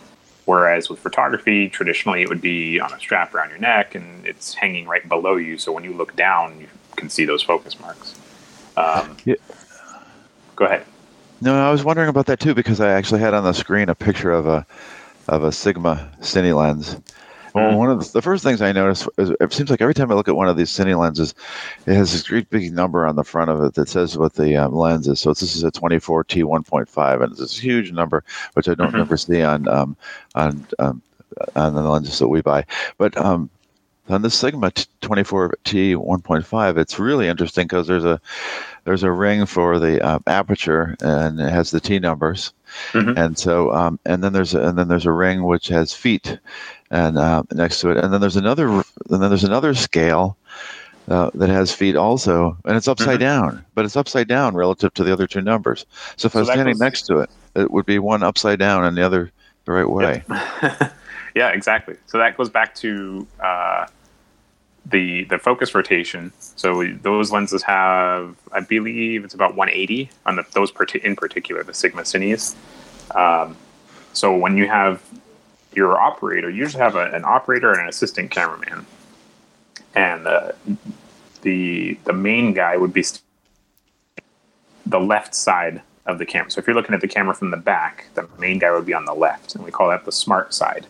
Whereas with photography, traditionally it would be on a strap around your neck and it's hanging right below you. So when you look down, you can see those focus marks. Um, yeah. Go ahead. No, I was wondering about that too because I actually had on the screen a picture of a of a Sigma Cine lens, well, mm-hmm. one of the, the, first things I noticed is it seems like every time I look at one of these cine lenses, it has this great big number on the front of it that says what the um, lens is. So this is a 24T 1.5, and it's this huge number, which I don't mm-hmm. ever see on um, on um, on the lenses that we buy. But um, on the Sigma 24T 1.5, it's really interesting because there's a there's a ring for the uh, aperture and it has the T numbers, mm-hmm. and so um, and then there's a, and then there's a ring which has feet, and uh, next to it, and then there's another, and then there's another scale uh, that has feet also, and it's upside mm-hmm. down, but it's upside down relative to the other two numbers. So if so I was standing goes... next to it, it would be one upside down and the other the right way. Yep. yeah, exactly. So that goes back to uh, the the focus rotation. So those lenses have, I believe, it's about 180 on the those in particular, the Sigma Cines. Um, so when you have your operator, you usually have a, an operator and an assistant cameraman, and uh, the the main guy would be st- the left side of the camera. So if you're looking at the camera from the back, the main guy would be on the left, and we call that the smart side.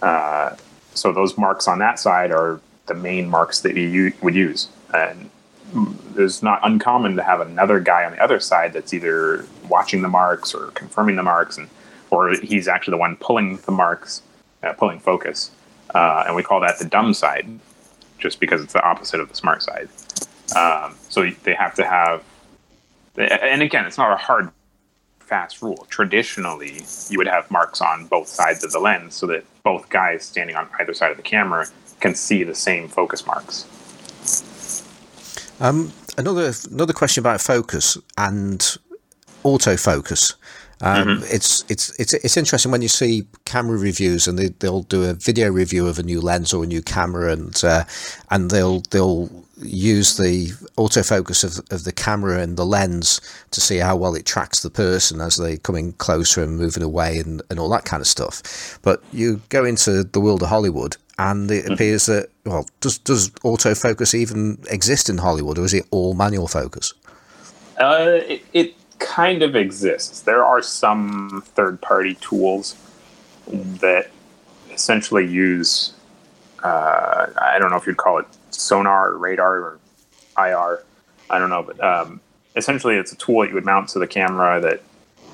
Uh, so those marks on that side are the main marks that you would use, and it's not uncommon to have another guy on the other side that's either watching the marks or confirming the marks and or he's actually the one pulling the marks, uh, pulling focus, uh, and we call that the dumb side, just because it's the opposite of the smart side. Um, so they have to have, and again, it's not a hard, fast rule. Traditionally, you would have marks on both sides of the lens so that both guys standing on either side of the camera can see the same focus marks. Um, another another question about focus and autofocus. Um, mm-hmm. It's it's it's it's interesting when you see camera reviews and they they'll do a video review of a new lens or a new camera and uh, and they'll they'll use the autofocus of, of the camera and the lens to see how well it tracks the person as they coming closer and moving away and, and all that kind of stuff. But you go into the world of Hollywood and it mm-hmm. appears that well does does autofocus even exist in Hollywood or is it all manual focus? Uh, it, it kind of exists. There are some third party tools that essentially use, uh, I don't know if you'd call it sonar or radar or IR. I don't know, but um, essentially it's a tool that you would mount to the camera that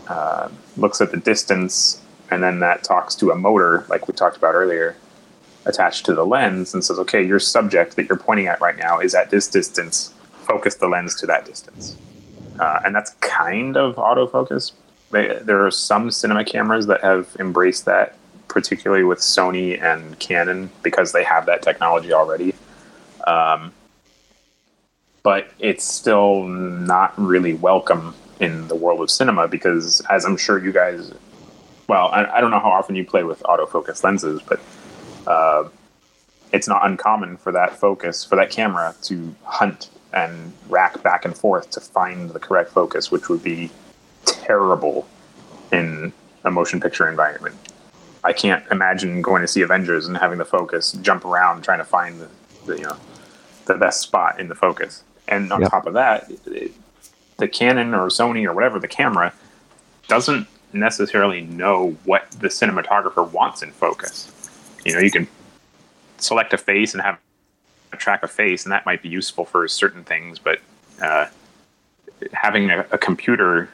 uh, looks at the distance and then that talks to a motor, like we talked about earlier, attached to the lens and says, okay, your subject that you're pointing at right now is at this distance. Focus the lens to that distance uh, and that's kind of autofocus. There are some cinema cameras that have embraced that, particularly with Sony and Canon, because they have that technology already. Um, but it's still not really welcome in the world of cinema because, as I'm sure you guys, well, I, I don't know how often you play with autofocus lenses, but uh, it's not uncommon for that focus, for that camera to hunt and rack back and forth to find the correct focus, which would be terrible in a motion picture environment. I can't imagine going to see Avengers and having the focus jump around trying to find the, the you know the best spot in the focus. And on yep. top of that, it, the Canon or Sony or whatever the camera doesn't necessarily know what the cinematographer wants in focus. You know, you can select a face and have track a face, and that might be useful for certain things. But uh, having a, a computer,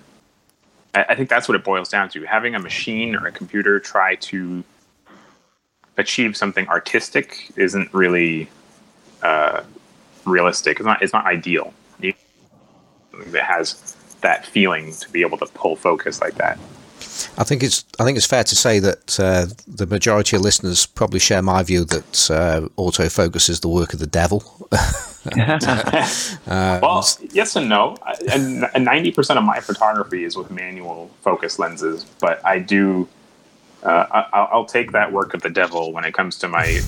I, I, think that's what it boils down to. Having a machine or a computer try to achieve something artistic isn't really uh, realistic. It's not. It's not ideal. It has that feeling to be able to pull focus like that. I think it's I think it's fair to say that uh, the majority of listeners probably share my view that uh, autofocus is the work of the devil. um, well, yes and no. And ninety percent of my photography is with manual focus lenses, but I do. Uh, I, will take that work of the devil when it comes to my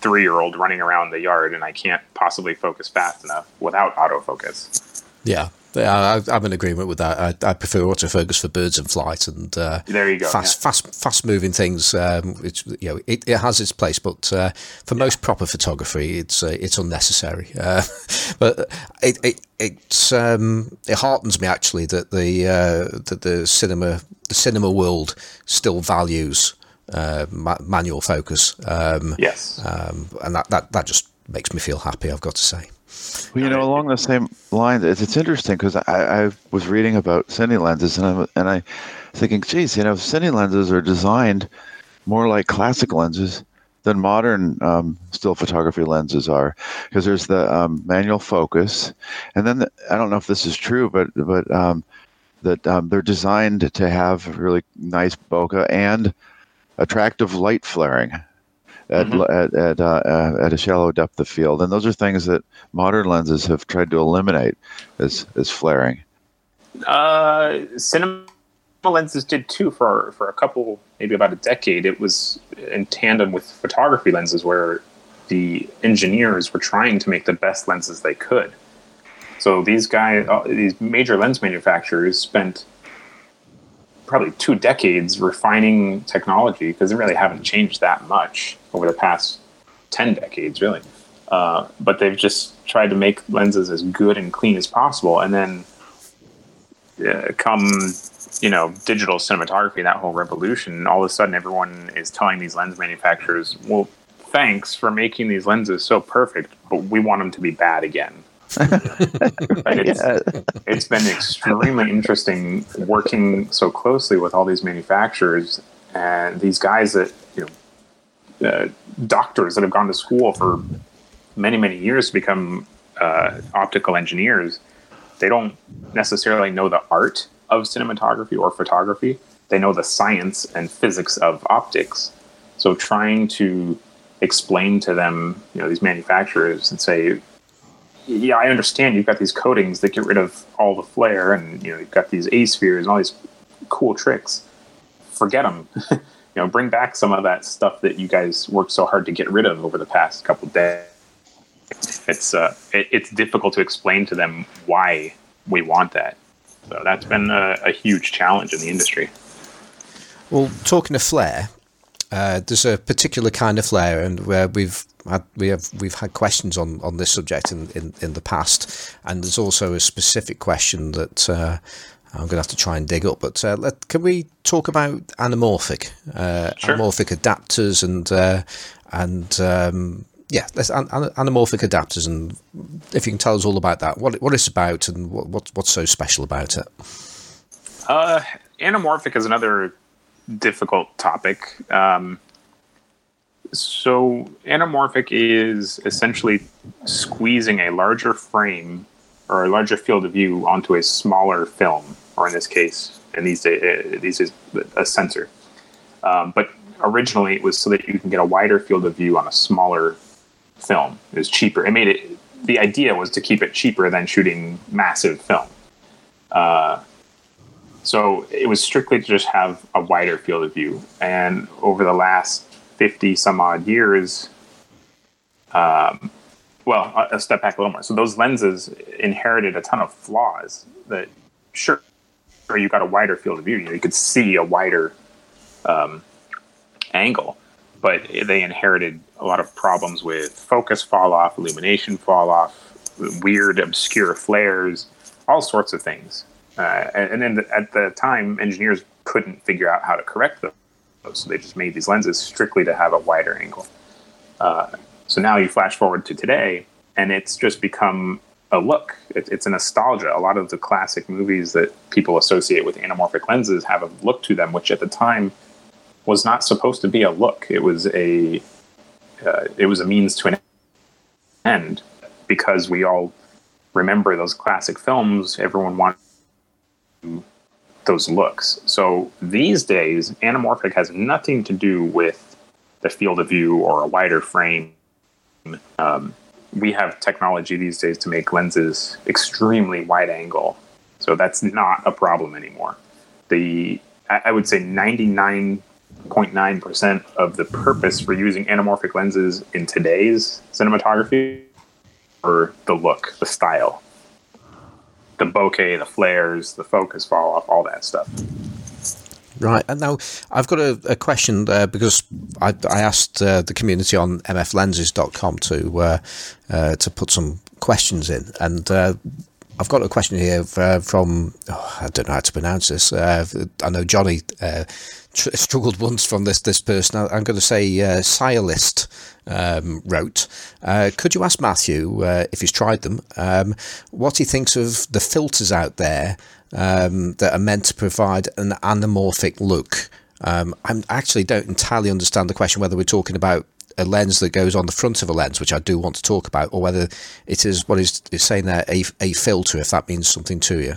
three-year-old running around the yard, and I can't possibly focus fast enough without autofocus. Yeah, yeah, I, am in agreement with that. I, I, prefer autofocus for birds in flight and uh, there you go. Fast, yeah. fast, fast moving things. Um, it's you know it, it has its place, but uh, for yeah. most proper photography, it's uh, it's unnecessary. Uh, but it it it, um, it heartens me actually that the uh, that the cinema the cinema world still values uh, ma- manual focus. Um, yes, um, and that, that that just makes me feel happy. I've got to say. Well, you know, along the same lines, it's, it's interesting because I, I was reading about cine lenses and I and I thinking, geez, you know, cine lenses are designed more like classic lenses than modern um, still photography lenses are, because there's the um, manual focus, and then the, I don't know if this is true, but but um, that um, they're designed to have really nice bokeh and attractive light flaring at mm-hmm. at at, uh, uh, at a shallow depth of field, and those are things that modern lenses have tried to eliminate as as flaring. Uh, cinema lenses did too for for a couple, maybe about a decade. It was in tandem with photography lenses, where the engineers were trying to make the best lenses they could. So these guys, uh, these major lens manufacturers, spent probably two decades refining technology because they really haven't changed that much over the past 10 decades, really. Uh, but they've just tried to make lenses as good and clean as possible. And then uh, come, you know, digital cinematography, that whole revolution, all of a sudden everyone is telling these lens manufacturers, well, thanks for making these lenses so perfect, but we want them to be bad again it's, yeah. it's been extremely interesting working so closely with all these manufacturers and these guys that you know uh, doctors that have gone to school for many many years to become uh, optical engineers they don't necessarily know the art of cinematography or photography they know the science and physics of optics so trying to explain to them you know these manufacturers and say yeah, I understand you've got these coatings that get rid of all the flare, and you know you've got these aspheres and all these cool tricks, forget them. you know, bring back some of that stuff that you guys worked so hard to get rid of over the past couple days. It's uh, it, it's difficult to explain to them why we want that. So that's been a, a huge challenge in the industry. Well, talking of flare, uh, there's a particular kind of flare, and where we've had we have we've had questions on, on this subject in, in, in the past, and there's also a specific question that uh, I'm going to have to try and dig up. But uh, let, can we talk about anamorphic uh, sure. anamorphic adapters and uh, and um, yeah, let's an, an, anamorphic adapters, and if you can tell us all about that, what what it's about, and what, what what's so special about it. Uh, anamorphic is another difficult topic. Um, so anamorphic is essentially squeezing a larger frame or a larger field of view onto a smaller film, or in this case, in these days, uh, these days a sensor. Um, but originally, it was so that you can get a wider field of view on a smaller film. It was cheaper. It made it. The idea was to keep it cheaper than shooting massive film. Uh, so it was strictly to just have a wider field of view. And over the last fifty some odd years, um, well, a step back a little more. So those lenses inherited a ton of flaws. That sure, sure you got a wider field of view. You, know, you could see a wider um, angle, but they inherited a lot of problems with focus fall off, illumination fall off, weird obscure flares, all sorts of things. Uh, and, then at the time, engineers couldn't figure out how to correct them, so they just made these lenses strictly to have a wider angle. Uh, so now you flash forward to today, and it's just become a look. It, it's a nostalgia. A lot of the classic movies that people associate with anamorphic lenses have a look to them, which at the time was not supposed to be a look. It was a uh, it was a means to an end because we all remember those classic films. Everyone wanted those looks. So these days, anamorphic has nothing to do with the field of view or a wider frame. Um, we have technology these days to make lenses extremely wide angle. So that's not a problem anymore. The I would say 99 0.9% of the purpose for using anamorphic lenses in today's cinematography or the look, the style, the bokeh, the flares, the focus fall off, all that stuff. Right, and now I've got a, a question there because I, I asked uh, the community on mflenses.com to uh, uh, to put some questions in, and uh, I've got a question here uh, from oh, I don't know how to pronounce this. Uh, I know Johnny tr- struggled once from this this person. I, am going to say uh, Sialist um, wrote. Uh, could you ask Matthew uh, if he's tried them? Um, what he thinks of the filters out there um, that are meant to provide an anamorphic look. Um, I actually don't entirely understand the question whether we're talking about a lens that goes on the front of a lens, which I do want to talk about, or whether it is what is saying there a, a filter, if that means something to you.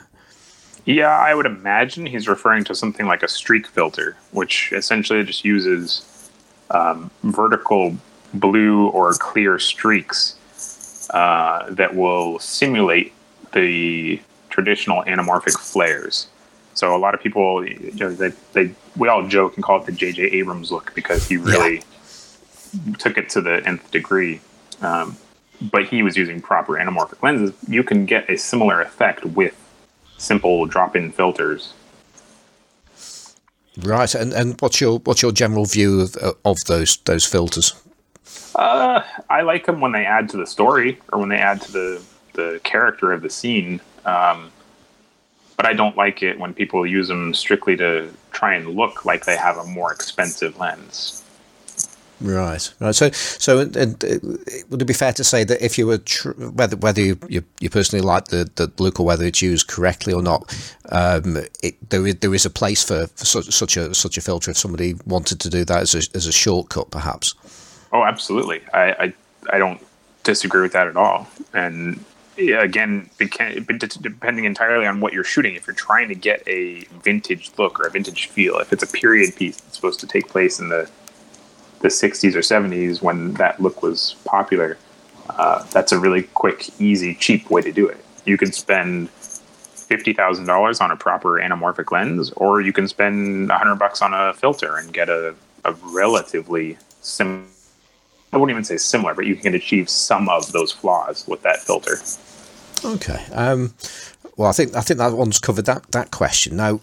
Yeah, I would imagine he's referring to something like a streak filter, which essentially just uses um, vertical blue or clear streaks uh, that will simulate the traditional anamorphic flares. So a lot of people, you know, they, they we all joke and call it the J.J. Abrams look because he really yeah. took it to the nth degree. Um, but he was using proper anamorphic lenses. You can get a similar effect with simple drop-in filters. Right, and and what's your what's your general view of of those those filters? Uh, I like them when they add to the story or when they add to the the character of the scene. Um, but I don't like it when people use them strictly to try and look like they have a more expensive lens. Right, right. So, so, and, uh, would it be fair to say that if you were tr- whether whether you, you, you, personally like the, the look or whether it's used correctly or not, um, it, there is there is a place for, for such, such a such a filter if somebody wanted to do that as a as a shortcut, perhaps. Oh, absolutely. I I, I don't disagree with that at all. And again, depending entirely on what you're shooting, if you're trying to get a vintage look or a vintage feel, if it's a period piece that's supposed to take place in the the 60s or 70s when that look was popular, uh, that's a really quick, easy, cheap way to do it. You can spend fifty thousand dollars on a proper anamorphic lens, or you can spend a hundred bucks on a filter and get a, a relatively sim. I wouldn't even say similar, but you can achieve some of those flaws with that filter. Okay. Um, well, I think I think that one's covered that that question. Now,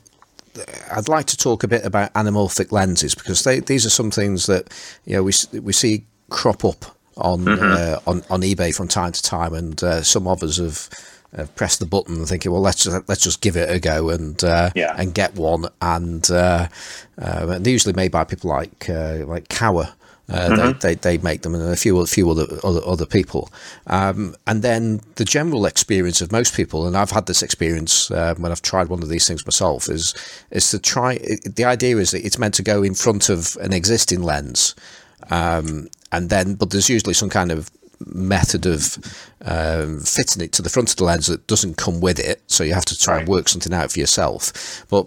I'd like to talk a bit about anamorphic lenses because they, these are some things that you know we we see crop up on mm-hmm. uh, on on eBay from time to time, and uh, some of us have. Uh, pressed the button thinking, well, let's just, let's just give it a go and uh, yeah. and get one, and, uh, uh, they're usually made by people like like Kowa, uh, mm-hmm. they, they, they, make them and a few, a few other, other, other people. Um, and then the general experience of most people, and I've had this experience uh, when I've tried one of these things myself, is, is to try. It, the idea is that it's meant to go in front of an existing lens. Um, and then, but there's usually some kind of method of um, fitting it to the front of the lens that doesn't come with it. So you have to try right. and work something out for yourself. But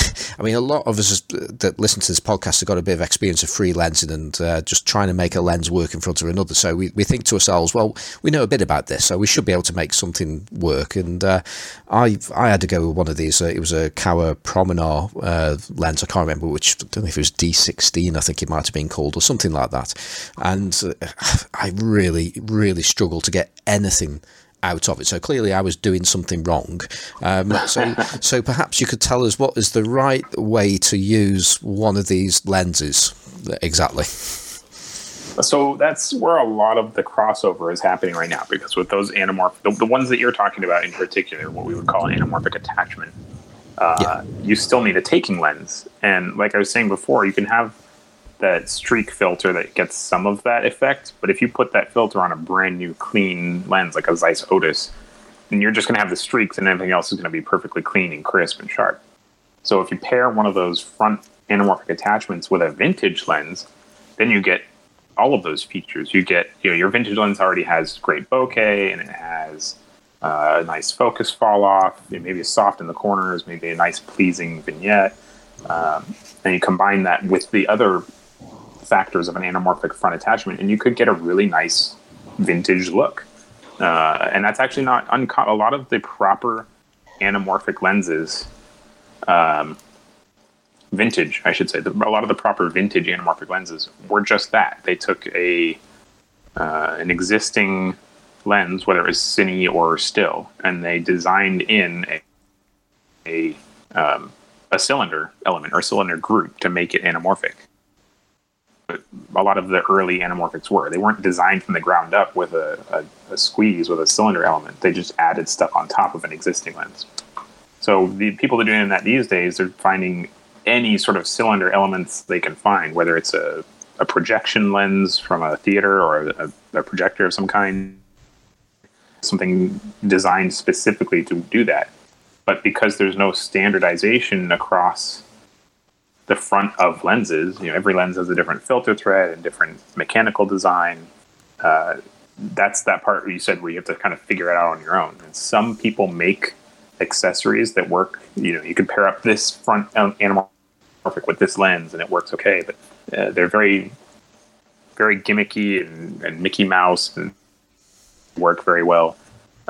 I mean, a lot of us that listen to this podcast have got a bit of experience of free lensing and uh, just trying to make a lens work in front of another. So we, we think to ourselves, well, we know a bit about this, so we should be able to make something work. And uh, I I had to go with one of these. Uh, it was a Kowa Prominar uh, lens. I can't remember which. I don't know if it was D16. I think it might have been called or something like that. And uh, I really really struggled to get anything out of it. So clearly, I was doing something wrong. Um, so, so perhaps you could tell us what is the right way to use one of these lenses exactly. So that's where a lot of the crossover is happening right now, because with those anamorphic, the, the ones that you're talking about in particular, what we would call an anamorphic attachment, uh, yeah. you still need a taking lens. And like I was saying before, you can have that streak filter that gets some of that effect. But if you put that filter on a brand new clean lens like a Zeiss Otus, then you're just going to have the streaks and everything else is going to be perfectly clean and crisp and sharp. So if you pair one of those front anamorphic attachments with a vintage lens, then you get all of those features. You get, you know, your vintage lens already has great bokeh and it has uh, a nice focus fall off, maybe a soft in the corners, maybe a nice pleasing vignette. Um, and you combine that with the other factors of an anamorphic front attachment, and you could get a really nice vintage look. Uh, and that's actually not uncommon. A lot of the proper anamorphic lenses, um, vintage, I should say, the, a lot of the proper vintage anamorphic lenses were just that. They took a uh, an existing lens, whether it was cine or still, and they designed in a a, um, a cylinder element or cylinder group to make it anamorphic a lot of the early anamorphics were. They weren't designed from the ground up with a, a, a, squeeze with a cylinder element. They just added stuff on top of an existing lens. So the people that are doing that these days, they're finding any sort of cylinder elements they can find, whether it's a, a projection lens from a theater or a, a projector of some kind, something designed specifically to do that. But because there's no standardization across the front of lenses. You know, every lens has a different filter thread and different mechanical design. Uh, that's that part where you said where you have to kind of figure it out on your own. And some people make accessories that work. You know, you can pair up this front anamorphic with this lens, and it works okay. But uh, they're very, very gimmicky and, and Mickey Mouse and work very well.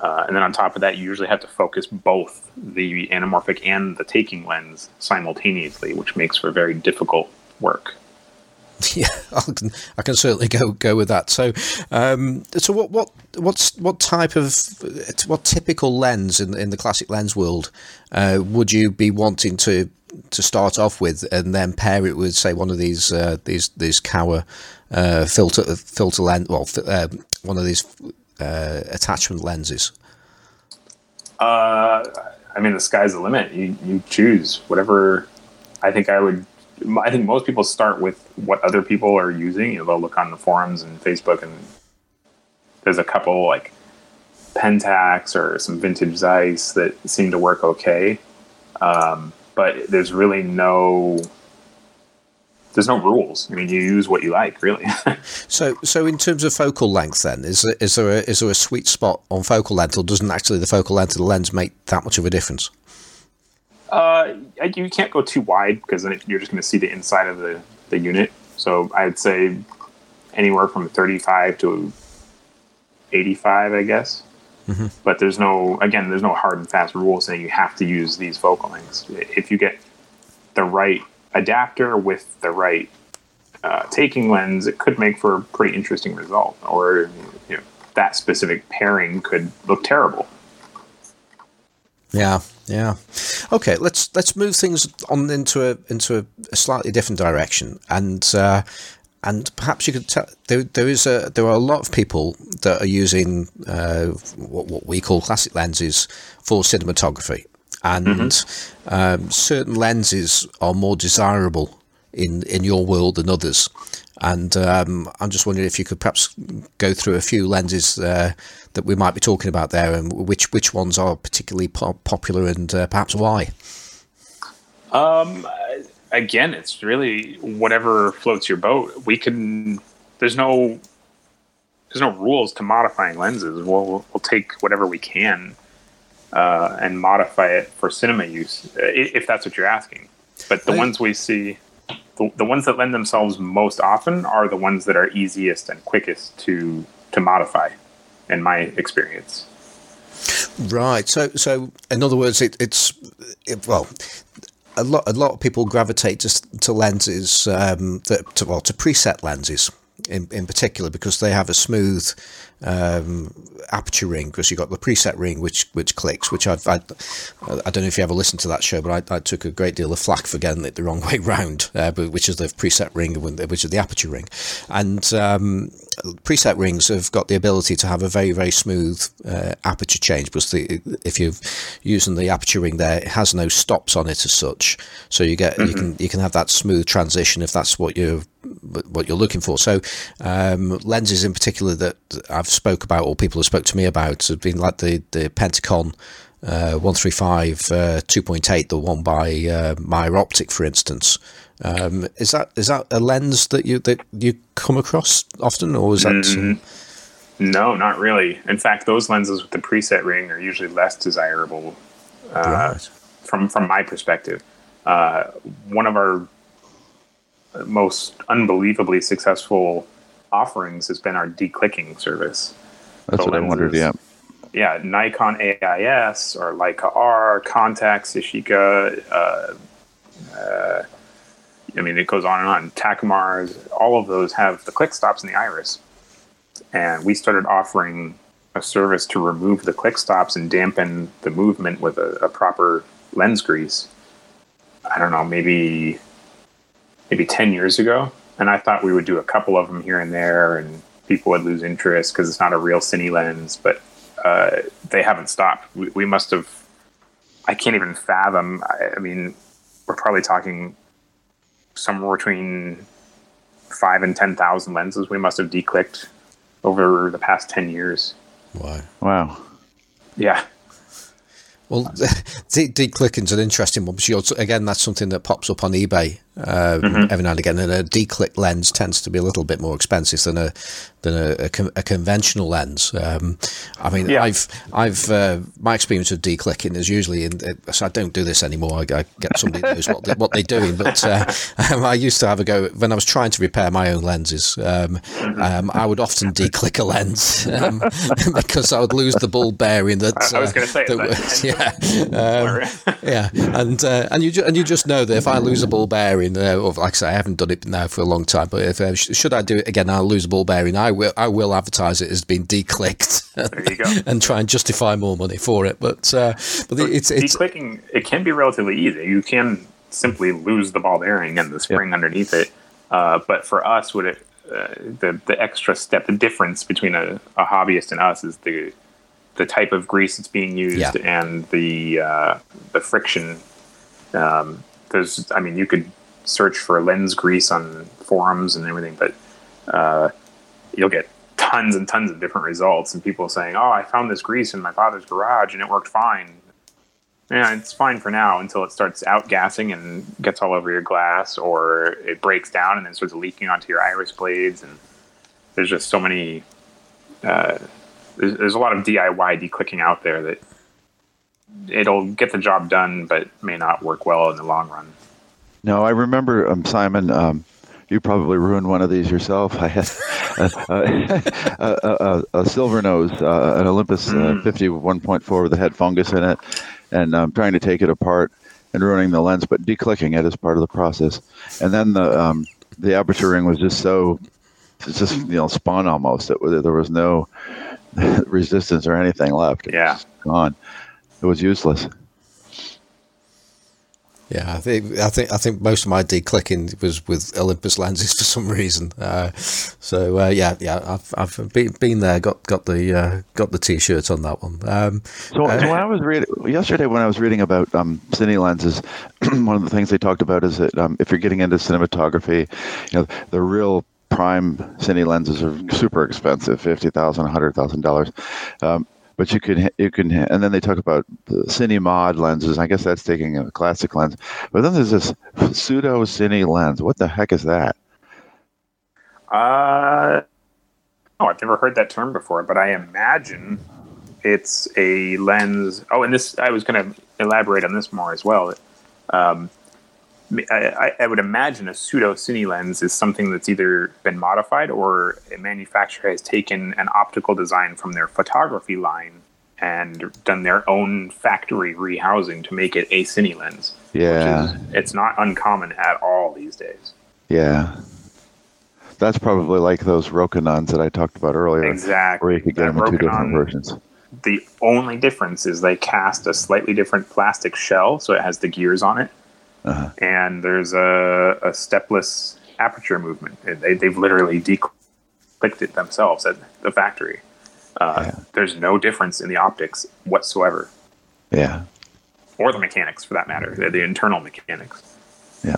Uh, and then on top of that, you usually have to focus both the anamorphic and the taking lens simultaneously, which makes for very difficult work. Yeah, I can, I can certainly go go with that. So, um, so what what what's what type of what typical lens in in the classic lens world uh, would you be wanting to to start off with, and then pair it with say one of these uh, these these Kowa uh, filter filter lens, well, uh, one of these uh, attachment lenses? Uh, I mean, the sky's the limit. You you choose whatever. I think I would. I think most people start with what other people are using. You know, they'll look on the forums and Facebook, and there's a couple like Pentax or some vintage Zeiss that seem to work okay. Um, but there's really no there's no rules. I mean, you use what you like, really. so, so in terms of focal length, then is there, is there a, is there a sweet spot on focal length, or doesn't actually the focal length of the lens make that much of a difference? Uh, you can't go too wide because then you're just going to see the inside of the, the unit. So I'd say anywhere from 35 to 85, I guess. Mm-hmm. But there's no, again, there's no hard and fast rule saying you have to use these focal lengths. If you get the right adapter with the right uh, taking lens, it could make for a pretty interesting result. Or you know, that specific pairing could look terrible. Yeah, yeah. Okay, let's let's move things on into a into a, slightly different direction, and uh, and perhaps you could tell there, there is a there are a lot of people that are using uh, what, what we call classic lenses for cinematography, and mm-hmm. um, certain lenses are more desirable in in your world than others. And um, I'm just wondering if you could perhaps go through a few lenses uh, that we might be talking about there, and which which ones are particularly po- popular, and uh, perhaps why. Um, again, it's really whatever floats your boat. We can. There's no. There's no rules to modifying lenses. We'll we'll take whatever we can, uh, and modify it for cinema use, if that's what you're asking. But the I, ones we see, the, the ones that lend themselves most often are the ones that are easiest and quickest to to modify, in my experience. Right. So, so in other words, it, it's it, well, a lot a lot of people gravitate to, to lenses um, that to, well to preset lenses in, in particular because they have a smooth um, aperture ring because you've got the preset ring which which clicks which I've I, I don't know if you ever listened to that show but I, I took a great deal of flack for getting it the wrong way round uh, which is the preset ring which is the aperture ring. And um, preset rings have got the ability to have a very very smooth uh, aperture change because the, if you're using the aperture ring there it has no stops on it as such. So you get mm-hmm. you can you can have that smooth transition if that's what you're what you're looking for. So um, lenses in particular that I've spoke about or people have spoke to me about have been like the the Pentacon uh, 135 uh, 2.8 the one by uh, Meyer Optic for instance um, is that is that a lens that you that you come across often, or is that? Mm, no, not really. In fact, those lenses with the preset ring are usually less desirable. Uh, right. From from my perspective, uh, one of our most unbelievably successful offerings has been our declicking service. That's what lenses, I wondered. Yeah. Yeah, Nikon AIS or Leica R, Contax, Yashica, uh, uh, I mean, it goes on and on. Takumars, all of those have the click stops in the iris. And we started offering a service to remove the click stops and dampen the movement with a, a proper lens grease. I don't know, maybe maybe 10 years ago. And I thought we would do a couple of them here and there and people would lose interest because it's not a real cine lens, but uh, they haven't stopped. We, we must have, I can't even fathom. I, I mean, we're probably talking somewhere between five and ten thousand lenses we must have declicked over the past ten years. Wow! Wow! Yeah, well, declicking is an interesting one because again, that's something that pops up on eBay uh, mm-hmm. every now and again. And a declick lens tends to be a little bit more expensive than a than a, a, a conventional lens. Um, I mean, yeah. I've I've uh, my experience of declicking is usually in. So I don't do this anymore. I, I get somebody knows what they, what they're doing. But uh, I used to have a go when I was trying to repair my own lenses. Um, mm-hmm. um, I would often declick a lens um, because I would lose the ball bearing that. I was going to say that. yeah yeah, um, yeah, and uh, and you ju- and you just know that if I lose a ball bearing, uh, like I say, I haven't done it now for a long time, but if uh, sh- should I do it again, I'll lose a ball bearing. I will I will advertise it as being declicked and try and justify more money for it. But uh, but it's, it's declicking. It can be relatively easy. You can simply lose the ball bearing and the spring underneath it. Uh, but for us, would it uh, the the extra step, the difference between a, a hobbyist and us is the the type of grease that's being used yeah. and the uh, the friction. Um, there's, I mean, you could search for lens grease on forums and everything, but uh, you'll get tons and tons of different results and people saying, "Oh, I found this grease in my father's garage and it worked fine." Yeah, it's fine for now until it starts outgassing and gets all over your glass, or it breaks down and then starts leaking onto your iris blades. And there's just so many uh, there's, there's a lot of DIY declicking out there that it'll get the job done, but may not work well in the long run. No, I remember um, Simon. Um, you probably ruined one of these yourself. I had a, a, a, a silver nose, uh, an Olympus uh, Mm. 51.4 with a head fungus in it, and I'm trying to take it apart and ruining the lens, but declicking it is part of the process. And then the um, the aperture ring was just so, it's just you know spun almost. It was, there was no resistance or anything left. It Yeah. was gone. It was useless. Yeah, I think I think I think most of my declicking was with Olympus lenses for some reason. Uh, so uh, yeah, yeah, I've I've been, been there, got got the uh, got the t-shirt on that one. Um, So, so when I was reading yesterday, when I was reading about um, cine lenses, one of the things they talked about is that um, if you're getting into cinematography, you know, the real prime cine lenses are super expensive, fifty thousand, hundred thousand dollars. But you can you can, and then they talk about the cine mod lenses. I guess that's taking a classic lens. But then there's this pseudo cine lens. What the heck is that? Uh, oh, I've never heard that term before, but I imagine it's a lens. Oh, and this, I was going to elaborate on this more as well. Um, I, I would imagine a pseudo cine lens is something that's either been modified or a manufacturer has taken an optical design from their photography line and done their own factory rehousing to make it a cine lens. Yeah, Which is, it's not uncommon at all these days. yeah. That's probably like those Rokinons that I talked about earlier, Exactly. where you could get That them in two different versions. The only difference is they cast a slightly different plastic shell, so it has the gears on it, Uh-huh. and there's a, a stepless aperture movement. They, they've literally declicked it themselves at the factory. Uh, Yeah. There's no difference in the optics whatsoever, Yeah. or the mechanics for that matter, the, the internal mechanics. Yeah.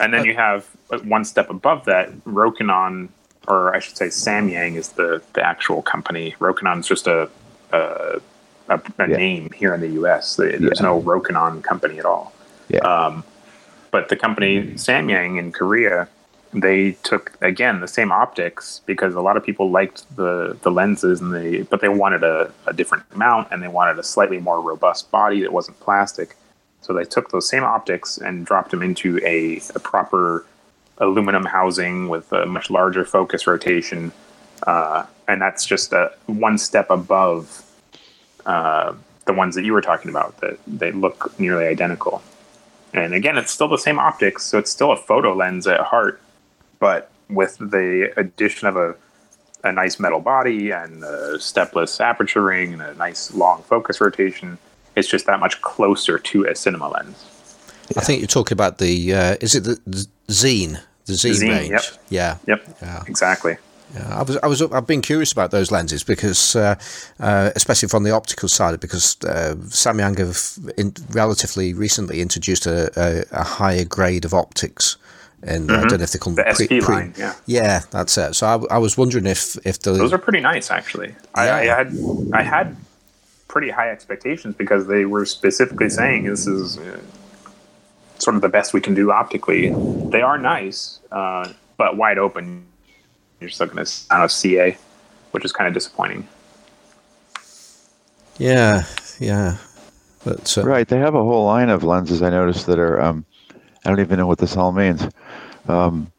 And then you have uh, one step above that, Rokinon, or I should say Samyang is the, the actual company. Rokinon's just a, a, a, a Yeah. name here in the US. There's Yeah. no Rokinon company at all. Yeah. Um, but the company Samyang in Korea, they took again the same optics because a lot of people liked the the lenses and they but they wanted a, a different mount and they wanted a slightly more robust body that wasn't plastic. So they took those same optics and dropped them into a, a proper aluminum housing with a much larger focus rotation, uh, and that's just a one step above uh, the ones that you were talking about. That they look nearly identical. And again, it's still the same optics, so it's still a photo lens at heart, but with the addition of a a nice metal body and a stepless aperture ring and a nice long focus rotation, it's just that much closer to a cinema lens. I think you're talking about the uh, is it the, the Xeen, the Xeen, Xeen, range? yep. Yeah, Yep, Yeah. exactly. Yeah, I was, I was, I've been curious about those lenses because, uh, uh, especially from the optical side, because uh, Samyang have in, relatively recently introduced a, a, a higher grade of optics. And I don't know if they call The them XP line, yeah. yeah, that's it. So I, I was wondering if if the Those are pretty nice, actually. I, I had I had pretty high expectations because they were specifically saying this is uh, sort of the best we can do optically. They are nice, uh, but wide open. You're still going to out of CA, which is kind of disappointing. yeah, yeah, but uh, Right. They have a whole line of lenses I noticed that are, um, I don't even know what this all means. Um,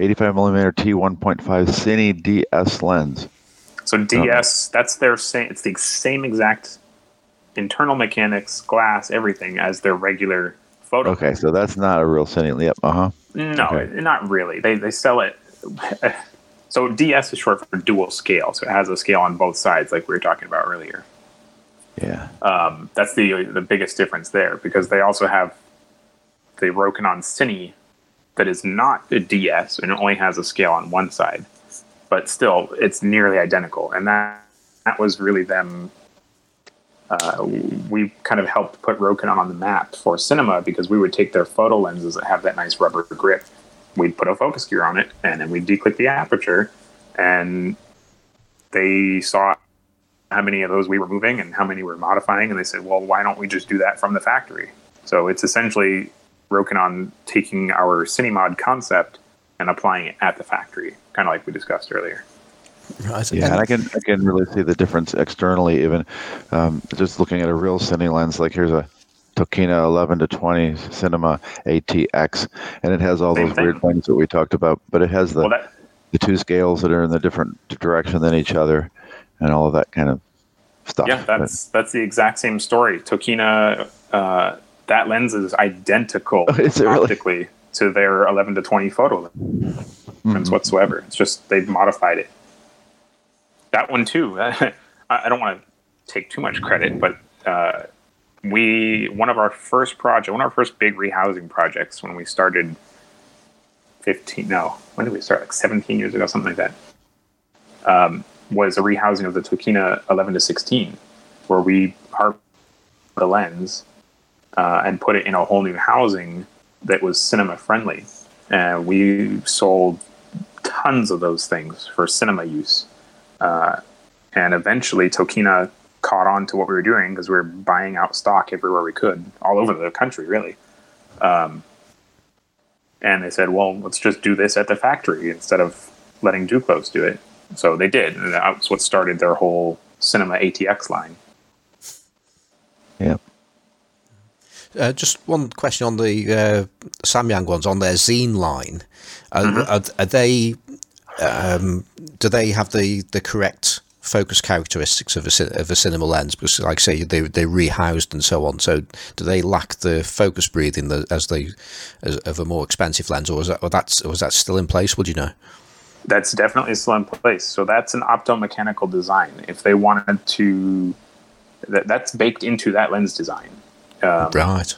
85 millimeter T 1.5 Cine DS lens. So DS, that's their same. It's the same exact internal mechanics, glass, everything as their regular photo. Okay, so that's not a real Cine. Yep. Uh huh. No, Okay. not really. They they sell it. So DS is short for dual scale, so it has a scale on both sides, like we were talking about earlier. Yeah. Um, that's the the biggest difference there because they also have the Rokinon Cine that is not a DS and it only has a scale on one side, but still it's nearly identical, and that that was really them. Uh, we kind of helped put Rokinon on the map for cinema because we would take their photo lenses that have that nice rubber grip. We'd put a focus gear on it, and then we'd declick the aperture, and they saw how many of those we were moving and how many we were modifying, and they said, "Well, why don't we just do that from the factory?" So it's essentially Rokinon taking our Cinemod concept and applying it at the factory, kind of like we discussed earlier. right, Yeah, and I can I can really see the difference externally, even um, just looking at a real Cine lens. Like here's a Tokina 11 to 20 Cinema ATX, and it has all Same those thing. weird things that we talked about. But it has the Well, that the two scales that are in the different direction than each other, and all of that kind of stuff. yeah, that's that's the exact same story. Tokina, uh, that lens is identical Is it really? optically to their 11 to 20 photo lens Mhm. whatsoever. It's just they've modified it. That one too. I, I don't want to take too much credit, but uh, we one of our first project, one of our first big rehousing projects when we started 15. No, when did we start? Like 17 years ago, something like that. Um, was a rehousing of the Tokina 11 to 16, where we harvested the lens uh, and put it in a whole new housing that was cinema friendly. And we sold tons of those things for cinema use. Uh, and eventually, Tokina caught on to what we were doing because we were buying out stock everywhere we could, all over the country, really. Um, and they said, well, let's just do this at the factory instead of letting Duclos do it. So they did. And that's what started their whole Cinema ATX line. yeah. Uh, just one question on the uh, Samyang ones on their Xeen line. Are, Mm-hmm. are, are they? Um, do they have the, the correct focus characteristics of a of a cinema lens? Because, like I say, they they rehoused and so on. So, do they lack the focus breathing as they as, of a more expensive lens, or is that or that's or is that still in place? Would you know? That's definitely still in place. So that's an optomechanical design. If they wanted to, that, that's baked into that lens design. Um, Right.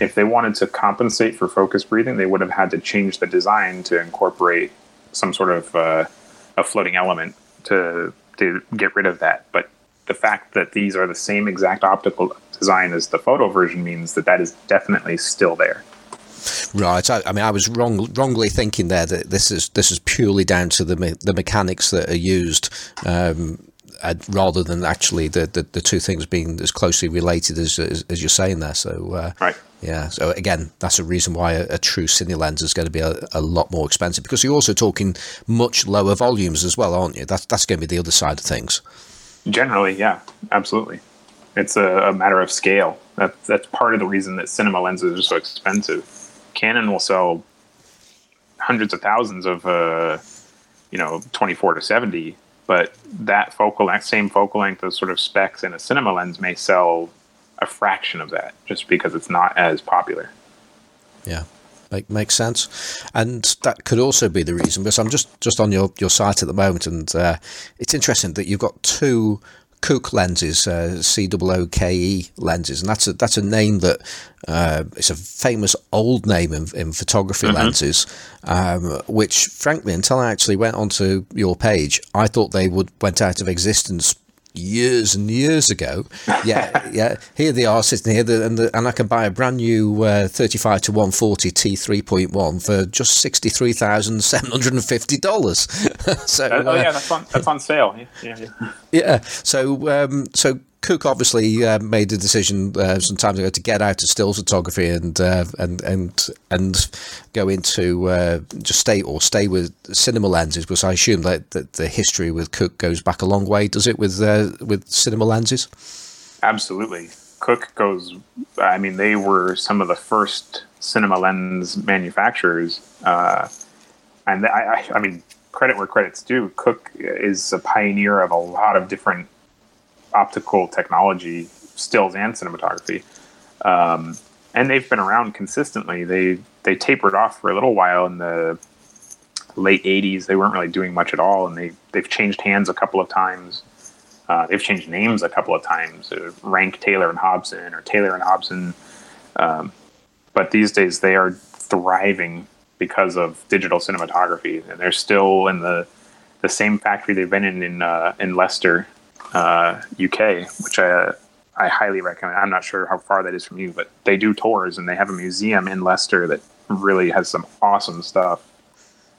if they wanted to compensate for focus breathing, they would have had to change the design to incorporate some sort of uh, a floating element to to get rid of that. But the fact that these are the same exact optical design as the photo version means that that is definitely still there. Right. I, I mean, I was wrong, wrongly thinking there that this is this is purely down to the me- the mechanics that are used, um, rather than actually the, the, the two things being as closely related as as, as you're saying there. So, uh, Right. yeah. So again, that's a reason why a, a true cine lens is going to be a, a lot more expensive because you're also talking much lower volumes as well, aren't you? That's that's going to be the other side of things. Generally, yeah, absolutely. It's a, a matter of scale. That, that's part of the reason that cinema lenses are so expensive. Canon will sell hundreds of thousands of, uh, you know, 24 to 70, but that focal length, same focal length, those sort of specs in a cinema lens may sell a fraction of that just because it's not as popular. Yeah, make, makes sense, and that could also be the reason. Because I'm just just on your, your site at the moment, and uh, it's interesting that you've got two Cooke lenses, uh, COOKE lenses, and that's a that's a name that uh, it's a famous old name in, in photography lenses. Um, which, frankly, until I actually went onto your page, I thought they would went out of existence years and years ago. Yeah, yeah. Here they are sitting here, the, and the, and I can buy a brand new uh, 35 to 140 T3.1 for just sixty three thousand seven hundred and fifty dollars. so Uh, oh, uh, yeah, that's on, that's on sale. Yeah, yeah, yeah. yeah. So um, so Cooke obviously uh, made the decision uh, some time ago to get out of still photography and uh, and and and go into uh, just stay or stay with cinema lenses. Because I assume that, that the history with Cooke goes back a long way. Does it with uh, with cinema lenses? Absolutely. Cooke goes, I mean, they were some of the first cinema lens manufacturers. Uh, and I, I, I mean, credit where credit's due. Cooke is a pioneer of a lot of different optical technology, stills and cinematography. Um, and they've been around consistently. They they tapered off for a little while in the late '80s. They weren't really doing much at all, and they they've changed hands a couple of times. Uh, they've changed names a couple of times, uh, Rank Taylor and Hobson or Taylor and Hobson. Um, but these days they are thriving because of digital cinematography, and they're still in the the same factory they've been in in, uh, in Leicester, uh, UK, which I I highly recommend. I'm not sure how far that is from you, but they do tours and they have a museum in Leicester that really has some awesome stuff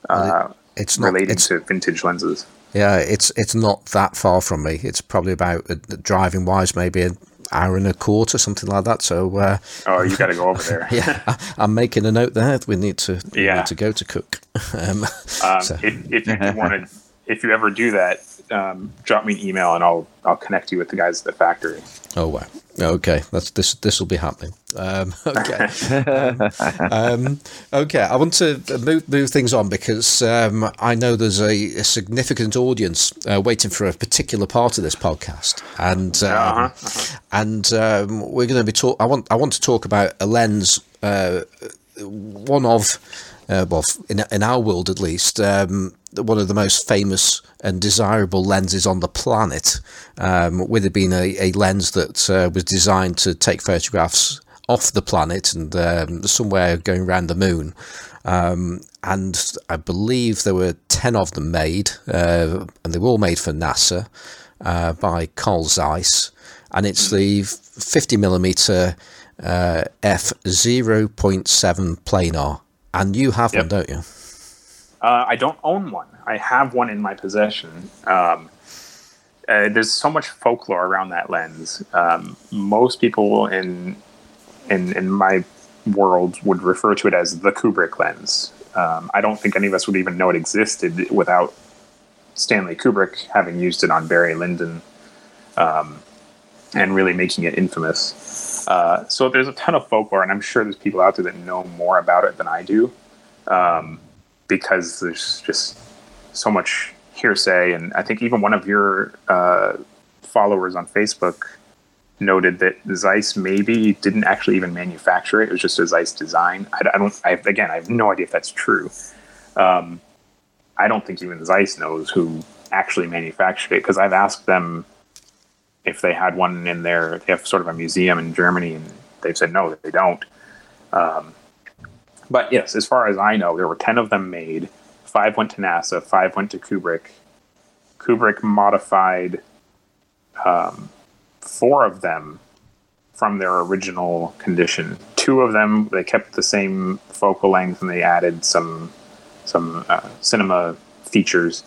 uh, It's not. relating It's, to vintage lenses. yeah, it's it's not that far from me. It's probably about uh, driving wise, maybe an hour and a quarter, something like that. So uh, Oh, you got to go over there. yeah, I, I'm making a note there. We need to Yeah. need to go to Cooke. um, Um, So- if, if you want to, if you ever do that, um, drop me an email and I'll I'll connect you with the guys at the factory. oh wow. Okay, that's this. This will be happening. Um, okay, um, okay. I want to move move things on because um, I know there's a, a significant audience uh, waiting for a particular part of this podcast, and um, uh-huh. and um, we're going to be talk. I want I want to talk about a lens, uh, one of, uh, well, in in our world at least, um, one of the most famous and desirable lenses on the planet, um, with it being a, a lens that uh, was designed to take photographs off the planet and um, somewhere going around the moon. Um, and I believe there were 10 of them made, uh, and they were all made for NASA uh, by Carl Zeiss. And it's the 50mm uh, f 0.7 planar. And you have yep. one, don't you? Uh, I don't own one. I have one in my possession. Um, uh, there's so much folklore around that lens. Um, most people in in in my world would refer to it as the Kubrick lens. Um, I don't think any of us would even know it existed without Stanley Kubrick having used it on Barry Lyndon um, and really making it infamous. Uh, so there's a ton of folklore, and I'm sure there's people out there that know more about it than I do. Um, because there's just so much hearsay. And I think even one of your uh, followers on Facebook noted that Zeiss maybe didn't actually even manufacture it. It was just a Zeiss design. I, I don't, I, again, I have no idea if that's true. Um, I don't think even Zeiss knows who actually manufactured it because I've asked them if they had one in their, they have sort of a museum in Germany and they've said no, they don't. Um, but yes, as far as I know, there were 10 of them made. Five went to NASA, five went to Kubrick. Kubrick modified um, four of them from their original condition. Two of them, they kept the same focal length and they added some some uh, cinema features.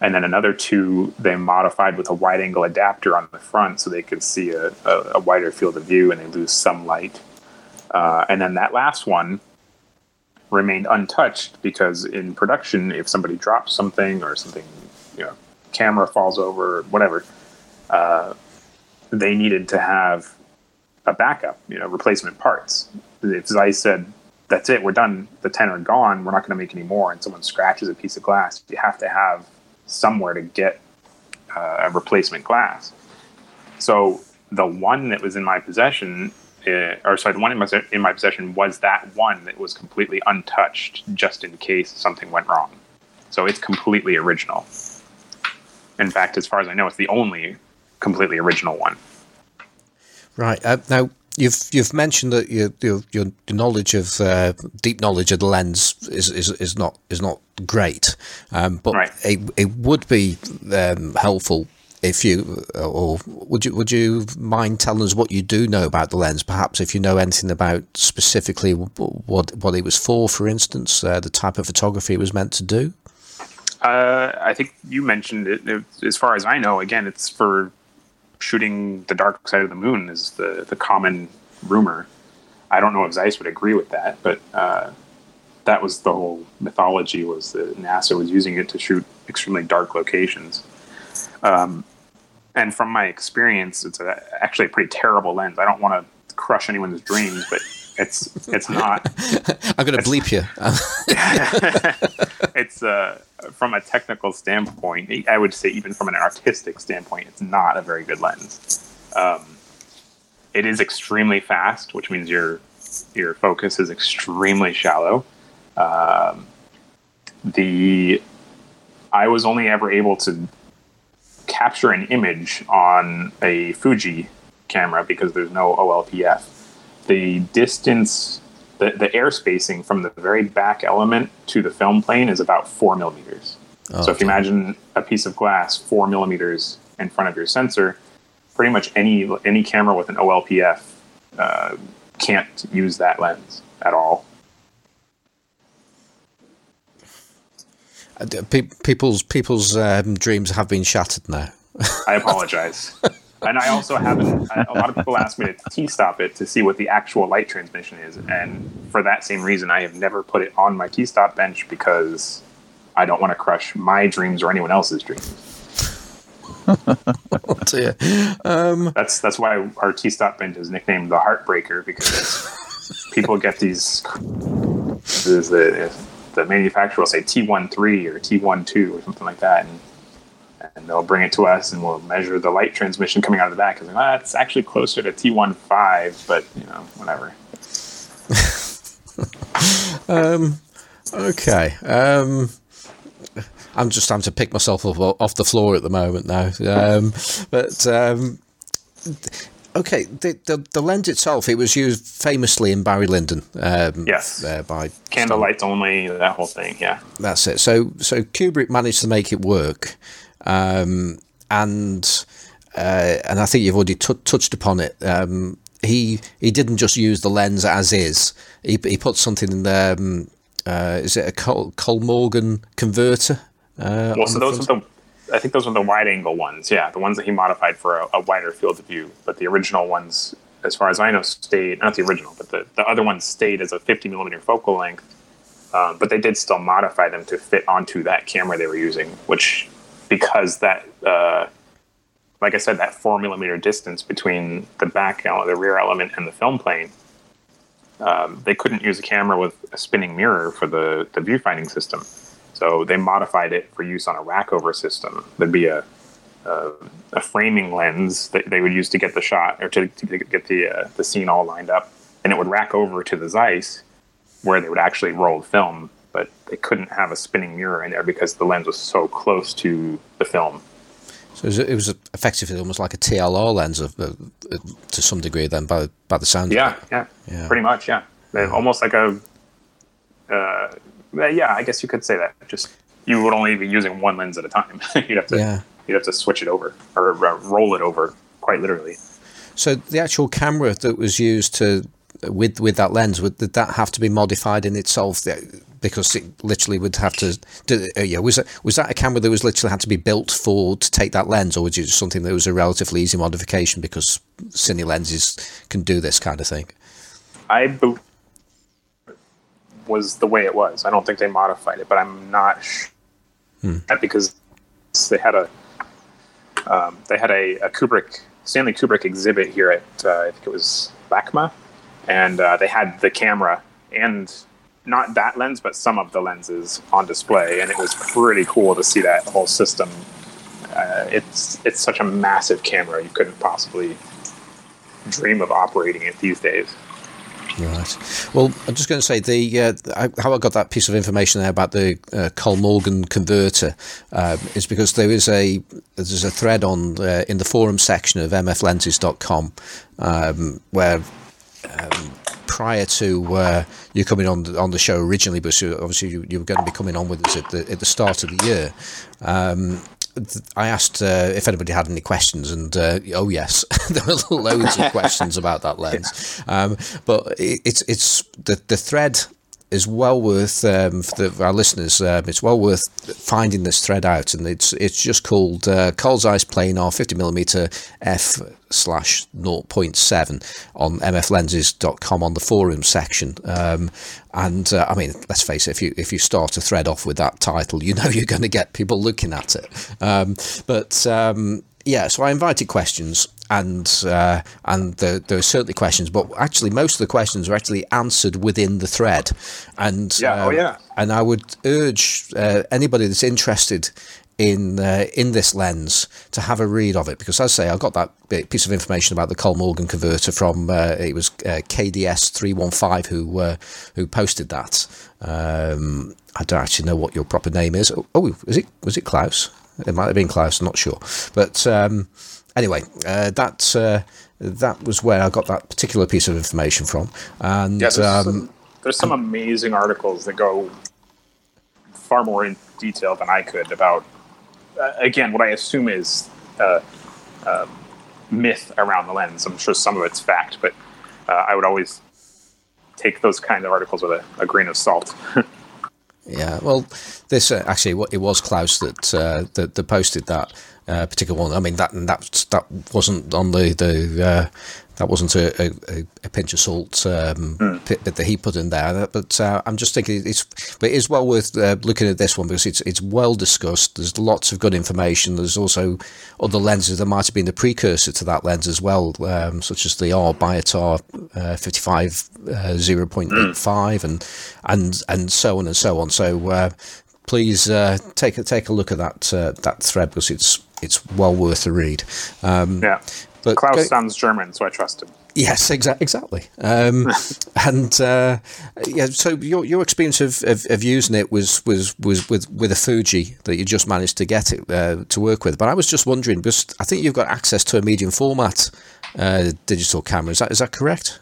And then another two, they modified with a wide angle adapter on the front so they could see a, a, a wider field of view and they lose some light. Uh, and then that last one, remained untouched because in production, if somebody drops something or something, you know, camera falls over, whatever, uh, they needed to have a backup, you know, replacement parts. If Zeiss said, that's it, we're done, the 10 are gone, we're not going to make any more, and someone scratches a piece of glass, you have to have somewhere to get uh, a replacement glass. So the one that was in my possession uh, or sorry, the one in my, in my possession was that one that was completely untouched, just in case something went wrong. So it's completely original. In fact, as far as I know, it's the only completely original one. Right uh, now, you've you've mentioned that your your, your knowledge of uh, deep knowledge of the lens is is, is not is not great, um, but right. it, it would be um, helpful if you or would you would you mind telling us what you do know about the lens? Perhaps if you know anything about specifically what what it was for for instance uh, the type of photography it was meant to do? Uh, I think you mentioned it, it, as far as I know again it's for shooting the dark side of the moon is the the common rumor. I don't know if Zeiss would agree with that but uh, that was the whole mythology was that NASA was using it to shoot extremely dark locations. Um, and from my experience, it's a, actually a pretty terrible lens. I don't want to crush anyone's dreams, but it's it's not. I'm going to bleep you. it's uh, from a technical standpoint. I would say even from an artistic standpoint, it's not a very good lens. Um, it is extremely fast, which means your your focus is extremely shallow. Um, the I was only ever able to capture an image on a Fuji camera because there's no OLPF. The distance, the, the air spacing from the very back element to the film plane is about four millimeters. Oh, so if you imagine a piece of glass four millimeters in front of your sensor, pretty much any any camera with an OLPF uh, can't use that lens at all. People's people's um, dreams have been shattered now. I apologize. and I also haven't. A lot of people ask me to t-stop it to see what the actual light transmission is, and for that same reason, I have never put it on my t-stop bench because I don't want to crush my dreams or anyone else's dreams. oh dear. Um, that's that's why our T stop bench is nicknamed the Heartbreaker because people get these. The, the manufacturer will say T13 or T12 or something like that, and and they'll bring it to us and we'll measure the light transmission coming out of the back. And like, it's actually closer to T15, but you know, whatever. um, okay. Um, I'm just having to pick myself up off the floor at the moment now. Um, but um, okay, the, the, the lens itself it was used famously in Barry Lyndon. Um, yes, uh, by candlelights only, that whole thing. Yeah, that's it. So so Kubrick managed to make it work, um, and uh, and I think you've already t- touched upon it. Um, he he didn't just use the lens as is. He he put something in there. Um, uh, is it a Col- Kollmorgen converter? Uh, well, so those are the I think those are the wide angle ones. Yeah, the ones that he modified for a, a, wider field of view. But the original ones, as far as I know, stayed not the original, but the, the other ones stayed as a 50 millimeter focal length. Um, but they did still modify them to fit onto that camera they were using, which because that, uh, like I said, that four millimeter distance between the back element, the rear element, and the film plane, um, they couldn't use a camera with a spinning mirror for the the viewfinding system. So they modified it for use on a rackover system. There'd be a a, a framing lens that they would use to get the shot or to, to get the uh, the scene all lined up, and it would rack over to the Zeiss where they would actually roll film. But they couldn't have a spinning mirror in there because the lens was so close to the film. So it was, effectively almost like a TLR lens of, uh, to some degree, then by by the sound. Yeah, yeah, yeah, pretty much. Yeah, almost like a uh, yeah, I guess you could say that. Just you would only be using one lens at a time. you'd have to yeah. you'd have to switch it over or uh, roll it over, quite literally. So the actual camera that was used to with with that lens would did that have to be modified in itself? Because it literally would have to. Do, uh, yeah, was it was that a camera that was literally had to be built for to take that lens, or was it just something that was a relatively easy modification because cine lenses can do this kind of thing? I believe was the way it was. I don't think they modified it, but I'm not sure hmm. because they had a um, they had a, a, Kubrick Stanley Kubrick exhibit here at uh, I think it was LACMA, and uh, they had the camera and not that lens, but some of the lenses on display, and it was pretty cool to see that whole system. Uh, it's it's such a massive camera, you couldn't possibly dream of operating it these days. Right. Well, I'm just going to say the uh, how I got that piece of information there about the uh, Kollmorgen converter um, is because there is a there's a thread on uh, in the forum section of mflenses.com um, where. Um, prior to uh, you coming on the, on the show originally, but obviously you, you, were going to be coming on with us at the, at the start of the year. Um, I asked uh, if anybody had any questions, and uh, oh yes, there were loads of questions about that lens. Um, but it, it's it's the the thread is well worth um, for, the, for, our listeners. Um, it's well worth finding this thread out, and it's it's just called uh, Carl Zeiss Planar 50 millimeter f slash 0.7 on mflenses.com on the forum section. Um, and uh, I mean, let's face it, if you if you start a thread off with that title, you know you're going to get people looking at it. Um, but um, yeah, so I invited questions, and uh, and there, there are certainly questions, but actually most of the questions are actually answered within the thread, and yeah, uh, oh yeah, and I would urge uh, anybody that's interested in uh, in this lens to have a read of it because as I say I got that piece of information about the Kollmorgen converter from uh, it was uh, KDS three one five who uh, who posted that. Um, I don't actually know what your proper name is. Oh, oh, is it was it Klaus? It might have been Klaus. I'm not sure, but um, anyway, uh, that uh, that was where I got that particular piece of information from. And yeah, there's, um, some, there's some amazing articles that go far more in detail than I could about uh, again, what I assume is uh, uh, myth around the lens. I'm sure some of it's fact, but uh, I would always take those kind of articles with a, a grain of salt. yeah, well, this uh, actually, it was Klaus that, uh, that, that posted that, uh, particular one. I mean that that that wasn't on the the uh, that wasn't a, a, a, pinch of salt um, mm. that he put in there. But uh, I'm just thinking it's but it is well worth uh, looking at this one because it's it's well discussed. There's lots of good information. There's also other lenses that might have been the precursor to that lens as well, um, such as the R Biotar uh, 55 uh, 0.85 mm. and and and so on and so on. So uh, please uh, take a take a look at that uh, that thread because it's it's well worth a read. Um, yeah. But Klaus go, sounds German, so I trust him. Yes, exa- exactly. Um, and uh, yeah, so your your experience of, of, of, using it was, was, was with with a Fuji that you just managed to get it uh, to work with. But I was just wondering, because I think you've got access to a medium format uh, digital camera. Is that is that correct?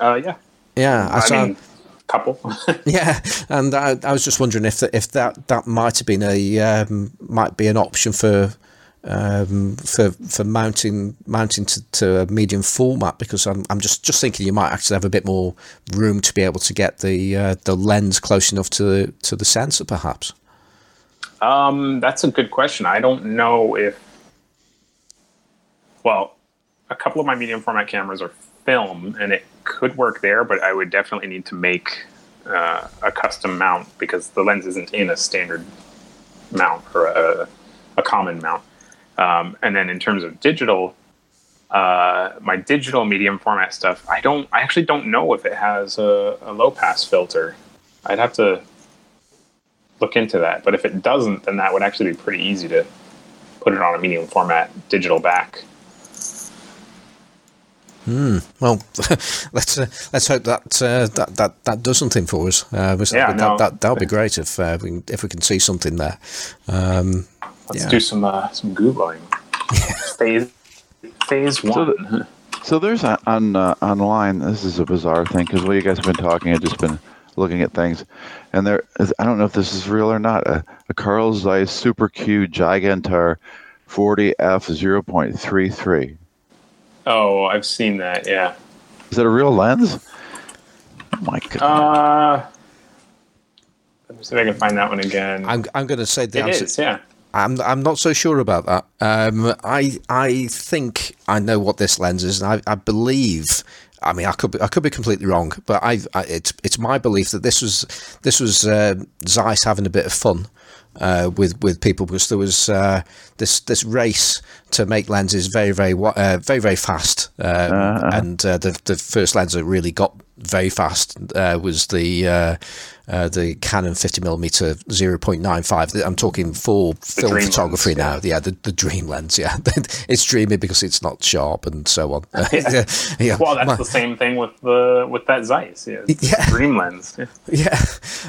Uh, yeah. Yeah, I, I mean, couple. yeah, and I, I, was just wondering if if that that might have been a um, might be an option for um, for for mounting mounting to, to, a medium format because I'm I'm just, just thinking you might actually have a bit more room to be able to get the uh, the lens close enough to the, to the sensor, perhaps. Um, that's a good question. I don't know if. Well, a couple of my medium format cameras are film, and it could work there, but I would definitely need to make uh, a custom mount because the lens isn't in a standard mount or a, a common mount. Um, and then in terms of digital, uh, my digital medium format stuff, I don't, I actually don't know if it has a, a low pass filter. I'd have to look into that. But if it doesn't, then that would actually be pretty easy to put it on a medium format digital back. Hmm. Well, let's uh, let's hope that uh, that that that does something for us. Uh, yeah, that, no, that that'll be great if uh, we can, if we can see something there. Um, let's yeah. do some uh, some googling. phase phase one. So, the, so there's a, on uh, online. This is a bizarre thing because while you guys have been talking, I've just been looking at things, and there is, I don't know if this is real or not. A, a Carl Zeiss Super Q Gigantar 40f 0.33 Oh, I've seen that. Yeah. Is it a real lens? Oh my god. Uh, let me see if I can find that one again. I'm I'm going to say the it answer. Is, yeah. I'm I'm not so sure about that. Um, I I think I know what this lens is, and I, I believe. I mean, I could be, I could be completely wrong, but I, I it's it's my belief that this was this was uh, Zeiss having a bit of fun uh, with with people because there was uh, this this race to make lenses very very uh, very very fast, um, uh-huh. and uh, the the first lens that really got very fast uh, was the uh, the Canon 50 millimeter 0.95. I'm talking for the film photography lens, now. Yeah. yeah, the, the dream lens. Yeah, it's dreamy because it's not sharp and so on. yeah. yeah. Well, that's My, the same thing with the with that Zeiss. Yeah, yeah. dream lens. Yeah, yeah.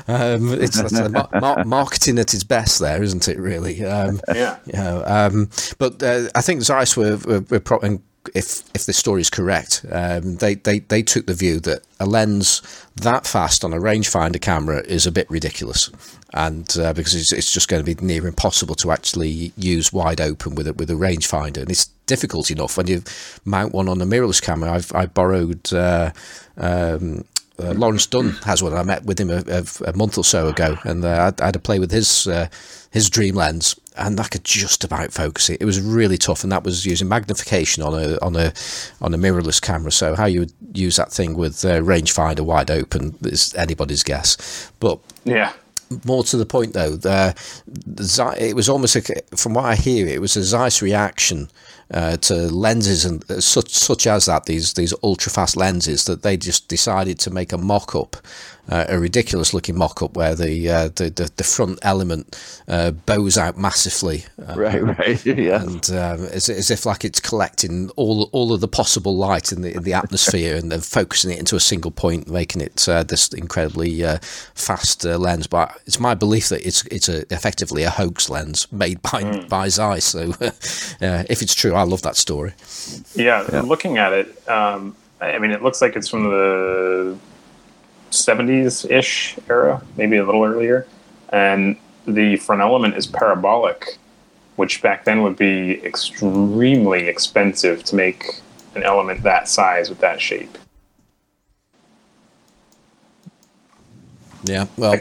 Um, it's mar- marketing at its best there, isn't it? Really. Um, yeah. You know, um, but uh, I think Zeiss were, were, were pro- if if this story is correct, um, they, they they took the view that a lens that fast on a rangefinder camera is a bit ridiculous, and uh, because it's, it's just going to be near impossible to actually use wide open with it with a rangefinder, and it's difficult enough when you mount one on a mirrorless camera. I've I borrowed. Uh, um, uh, Lawrence Dunn has one. I met with him a, a, a month or so ago, and uh, I, I, had to play with his uh, his dream lens, and I could just about focus it. It was really tough, and that was using magnification on a on a on a mirrorless camera. So how you would use that thing with uh, rangefinder wide open is anybody's guess. But yeah, more to the point though, the, the it was almost a, from what I hear, it was a Zeiss reaction uh, to lenses and uh, such such as that these these ultra fast lenses that they just decided to make a mock up uh, a ridiculous looking mock-up where the, uh, the, the, the front element uh, bows out massively. Uh, right, right, yeah. And um, as, as if like it's collecting all all of the possible light in the in the atmosphere and then focusing it into a single point, making it uh, this incredibly uh, fast lens. But it's my belief that it's it's a, effectively a hoax lens made by mm. by Zeiss. So if it's true, I love that story. Yeah, yeah. looking at it, um, I mean, it looks like it's from the 70s ish era, maybe a little earlier. And the front element is parabolic, which back then would be extremely expensive to make an element that size with that shape. Yeah, well,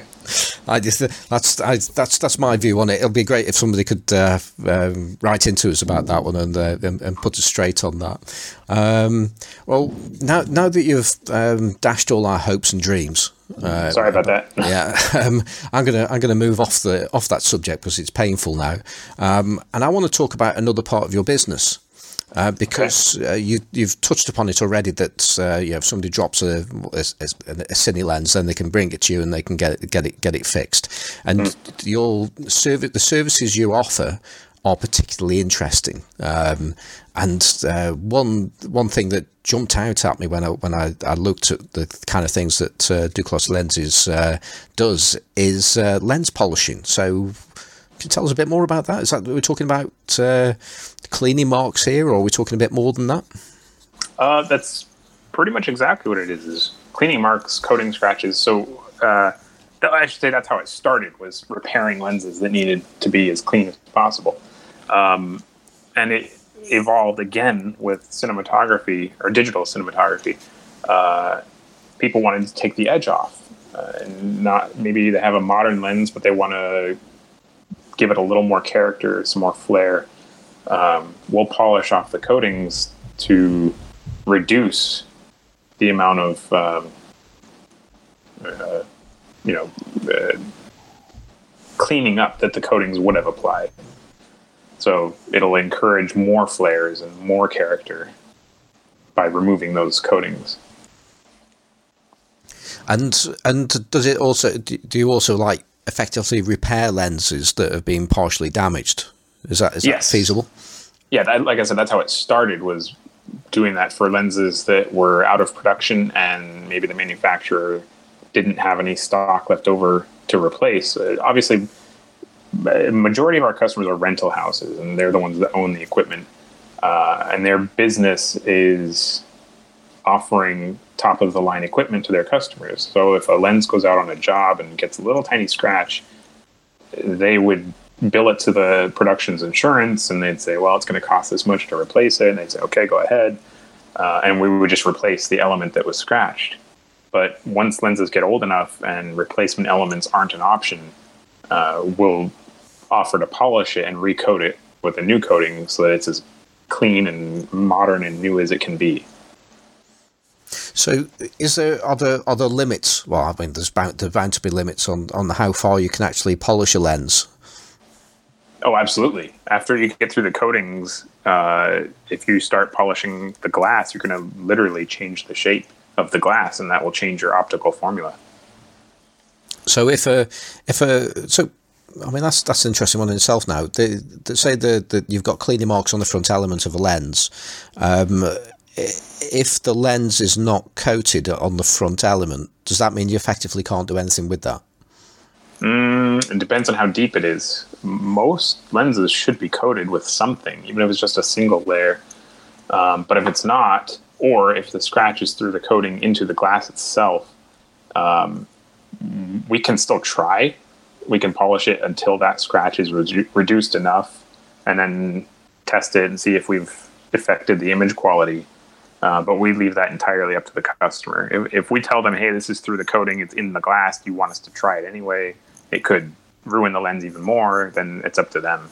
I just, that's I, that's that's my view on it. It'll be great if somebody could uh, um, write into us about that one and uh, and, and, put us straight on that. Um, well, now now that you've um, dashed all our hopes and dreams. Uh, Sorry about that. yeah, um, I'm gonna I'm gonna move off the off that subject because it's painful now, um, and I want to talk about another part of your business. Uh, because uh, you, you've touched upon it already that uh, you know, if somebody drops a, a, a, cine lens, then they can bring it to you and they can get it get it get it fixed. And mm. your service, the services you offer are particularly interesting. Um, and uh, one one thing that jumped out at me when I when I, I looked at the kind of things that uh, Duclos Lenses uh, does is uh, lens polishing. So, can you tell us a bit more about that? Is that we're talking about uh, cleaning marks here, or are we talking a bit more than that? Uh, that's pretty much exactly what it is: is cleaning marks, coating scratches. So. I should say that's how it started was repairing lenses that needed to be as clean as possible. Um, and it evolved again with cinematography or digital cinematography. Uh, people wanted to take the edge off uh, and not maybe they have a modern lens, but they want to give it a little more character, some more flair. Um, we'll polish off the coatings to reduce the amount of um, uh, you know uh, cleaning up that the coatings would have applied. So it'll encourage more flares and more character by removing those coatings. And and does it also do you also like effectively repair lenses that have been partially damaged? Is that is yes. that feasible? Yeah, that, like I said, that's how it started. Was doing that for lenses that were out of production and maybe the manufacturer didn't have any stock left over to replace. Uh, obviously, a majority of our customers are rental houses, and they're the ones that own the equipment. Uh, and their business is offering top of the line equipment to their customers. So if a lens goes out on a job and gets a little tiny scratch, they would bill it to the production's insurance, and they'd say, "Well, it's going to cost this much to replace it." And they'd say, "Okay, go ahead," uh, and we would just replace the element that was scratched. But once lenses get old enough and replacement elements aren't an option, uh, we'll offer to polish it and recoat it with a new coating so that it's as clean and modern and new as it can be. So, is there are there are there limits? Well, I mean, there's bound bound to be limits on on how far you can actually polish a lens. Oh, absolutely. After you get through the coatings, uh, if you start polishing the glass, you're going to literally change the shape of the glass, and that will change your optical formula. So, if a if a so I mean, that's that's an interesting one in itself. Now, the, the, say the, the you've got cleaning marks on the front element of a lens. Um, if the lens is not coated on the front element, does that mean you effectively can't do anything with that? Mm, it depends on how deep it is. Most lenses should be coated with something, even if it's just a single layer. Um, but if it's not, or if the scratch is through the coating into the glass itself, um, we can still try we can polish it until that scratch is re- reduced enough, and then test it and see if we've affected the image quality. Uh, but we leave that entirely up to the customer. If, if we tell them, "Hey, this is through the coating; it's in the glass. Do you want us to try it anyway?" It could ruin the lens even more. Then it's up to them.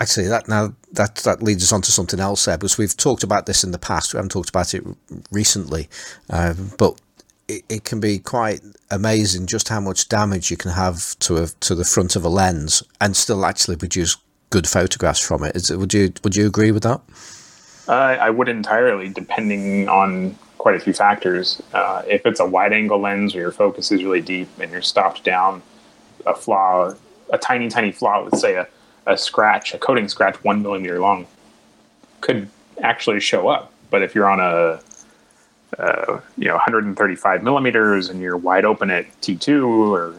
Actually, that now that that leads us on to something else there because we've talked about this in the past. We haven't talked about it recently, uh, but it, it can be quite amazing just how much damage you can have to a, to the front of a lens and still actually produce good photographs from it. Is, would you would you agree with that? Uh, I would entirely, depending on quite a few factors. Uh, if it's a wide angle lens where your focus is really deep and you're stopped down, a flaw, a tiny, tiny flaw, let's say a, a scratch, a coating scratch one millimeter long, could actually show up. But if you're on a uh, you know 135 millimeters and you're wide open at T2 or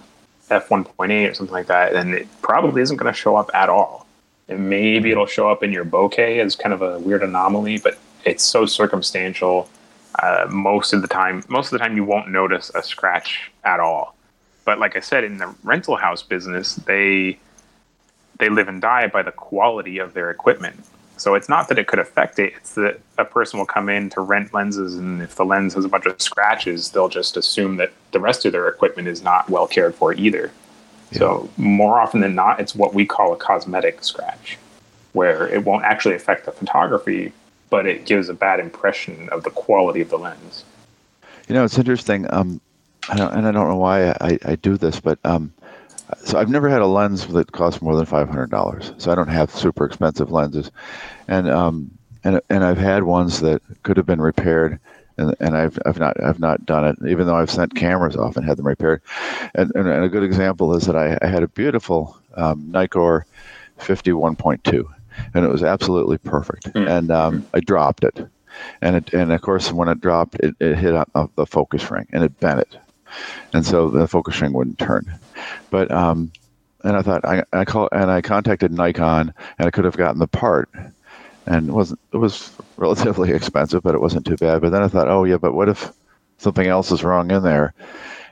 f1.8 or something like that, then it probably isn't going to show up at all. And maybe it'll show up in your bokeh as kind of a weird anomaly, but it's so circumstantial. Uh, most of the time, most of the time, you won't notice a scratch at all. But like I said, in the rental house business, they they live and die by the quality of their equipment. So it's not that it could affect it; it's that a person will come in to rent lenses, and if the lens has a bunch of scratches, they'll just assume that the rest of their equipment is not well cared for either. Yeah. So more often than not, it's what we call a cosmetic scratch, where it won't actually affect the photography, but it gives a bad impression of the quality of the lens. You know, it's interesting. Um, and I don't know why I, I do this, but um, so I've never had a lens that costs more than five hundred dollars. So I don't have super expensive lenses, and um, and and I've had ones that could have been repaired, and and I've I've not I've not done it, even though I've sent cameras off and had them repaired. And and, and a good example is that I, I had a beautiful um, Nikkor fifty one point two, and it was absolutely perfect, mm-hmm. and um, I dropped it. And it, and of course, when it dropped, it, it hit on the focus ring and it bent it and so the focus ring wouldn't turn. But um, and I thought I, I call and I contacted Nikon and I could have gotten the part, and it wasn't it was relatively expensive, but it wasn't too bad. But then I thought, oh yeah, but what if something else is wrong in there?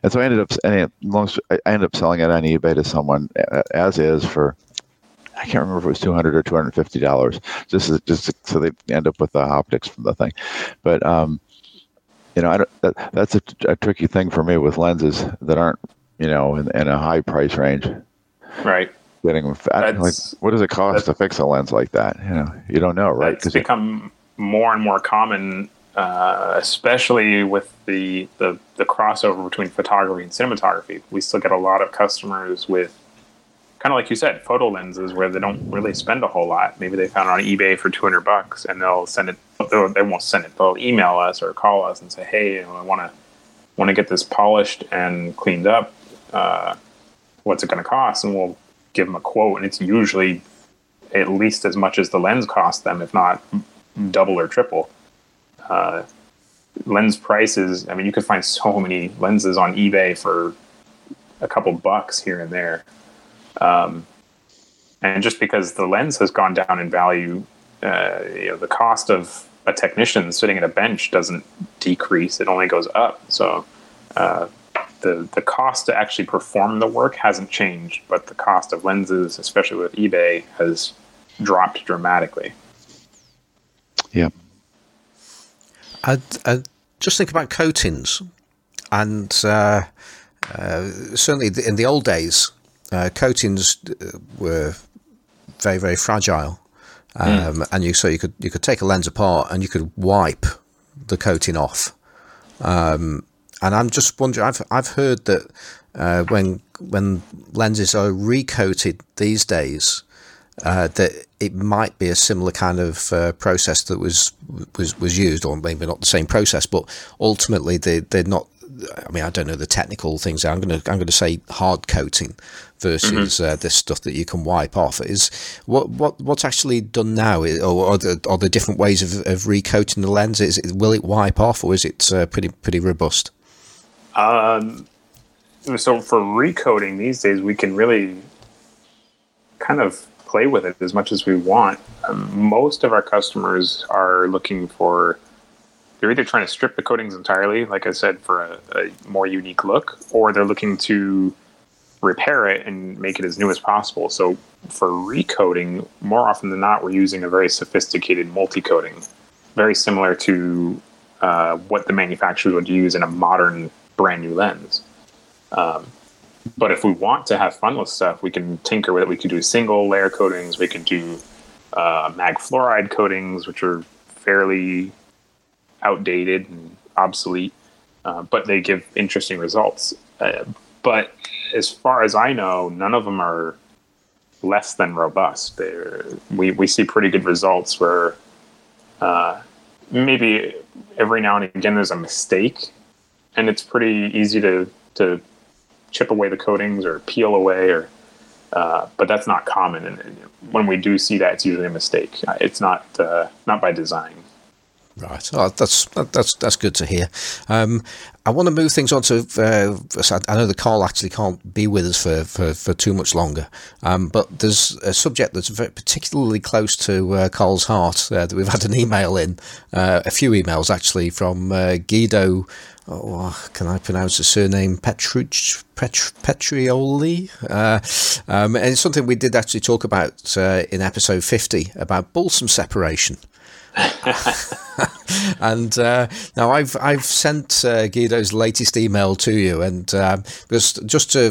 And so I ended up and long I ended up selling it on eBay to someone as is for I can't remember if it was two hundred or two hundred fifty dollars, just just so they end up with the optics from the thing. But um, you know, I don't, that, that's a, a, tricky thing for me with lenses that aren't, you know, in, in a high price range. Right. Getting like, what does it cost to fix a lens like that? You know, you don't know, right? It's become more and more common, uh, especially with the, the the crossover between photography and cinematography. We still get a lot of customers with kind of like you said, photo lenses where they don't really spend a whole lot. Maybe they found it on eBay for 200 bucks and they'll send it, they won't send it, they'll email us or call us and say, hey, I want to want to get this polished and cleaned up. Uh, what's it going to cost? And we'll give them a quote. And it's usually at least as much as the lens cost them, if not double or triple. Uh, lens prices, I mean, you could find so many lenses on eBay for a couple bucks here and there. Um, and just because the lens has gone down in value, uh, you know, the cost of a technician sitting at a bench doesn't decrease; it only goes up. So uh, the the cost to actually perform the work hasn't changed, but the cost of lenses, especially with eBay, has dropped dramatically. Yeah. I, I just think about coatings, and uh, uh, certainly in the old days, uh, coatings uh, were very very fragile, um, mm. and you so you could you could take a lens apart and you could wipe the coating off. Um, and I'm just wondering. I've I've heard that uh, when when lenses are recoated these days, uh, that it might be a similar kind of uh, process that was was was used, or maybe not the same process, but ultimately they they're not I mean, I don't know the technical things. I'm going to I'm going to say hard coating versus mm-hmm. uh, this stuff that you can wipe off. Is what what what's actually done now, or are there, are there different ways of, of recoating the lens? Is it, will it wipe off, or is it uh, pretty pretty robust? Um, so for recoating these days, we can really kind of play with it as much as we want. Um, most of our customers are looking for they're either trying to strip the coatings entirely, like I said, for a, a more unique look, or they're looking to repair it and make it as new as possible. So for recoating, more often than not, we're using a very sophisticated multi-coating, very similar to uh, what the manufacturers would use in a modern brand new lens. Um, but if we want to have fun with stuff, we can tinker with it. We can do single layer coatings. We can do uh, mag fluoride coatings, which are fairly outdated and obsolete, uh, but they give interesting results. Uh, but as far as I know, none of them are less than robust. They're, we we see pretty good results where uh, maybe every now and again there's a mistake, and it's pretty easy to to chip away the coatings or peel away or. Uh, but that's not common, and when we do see that, it's usually a mistake. It's not uh, not by design. Right. Oh, that's that's that's good to hear. Um, I want to move things on to. Uh, I know the Carl actually can't be with us for, for, for too much longer, um, but there's a subject that's very particularly close to uh, Carl's heart uh, that we've had an email in, uh, a few emails actually from uh, Guido. Oh, can I pronounce the surname Petruch, Pet, Petrioli? Uh, um, and it's something we did actually talk about in episode 50 about balsam separation. and uh, now I've I've sent uh, Guido's latest email to you, and uh, just just to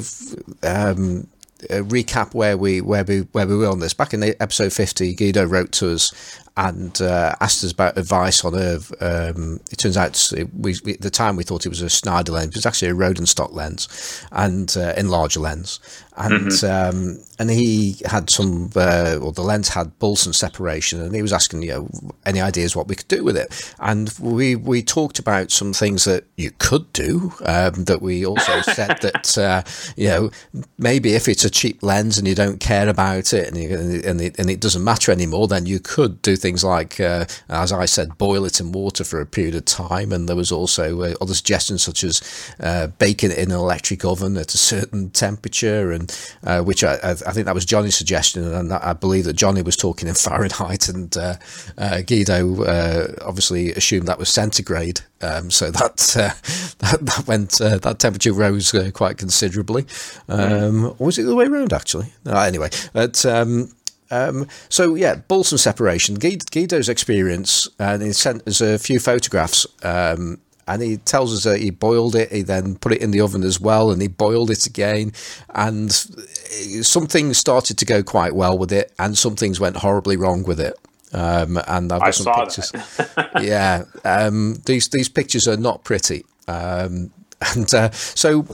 um, recap where we where we where we were on this. Back in episode fifty, Guido wrote to us and uh, asked us about advice on a. Um, it turns out we, we, at the time we thought it was a Schneider lens, but it's actually a Rodenstock lens, and uh, enlarger lens, and mm-hmm. um, and he had some, uh, or the lens had Balsam separation, and he was asking, you know, any ideas what we could do with it, and we we talked about some things that you could do. Um, that we also said that uh, you know maybe if it's a cheap lens and you don't care about it and you, and it, and it doesn't matter anymore, then you could do things like, uh, as I said, boil it in water for a period of time, and there was also uh, other suggestions such as uh, baking it in an electric oven at a certain temperature and uh, which I, I, think that was Johnny's suggestion, and I believe that Johnny was talking in Fahrenheit, and uh, uh, Guido uh, obviously assumed that was centigrade. Um, so that, uh, that, that went uh, that temperature rose quite considerably. Um, or was it the way around actually? anyway, but. Um, um, so yeah, balsam separation. Guido's experience, and he sent us a few photographs um, and he tells us that he boiled it, he then put it in the oven as well, and he boiled it again, and some things started to go quite well with it, and some things went horribly wrong with it. Um, and I've got I some pictures. yeah, um, these these pictures are not pretty. Um, and uh, so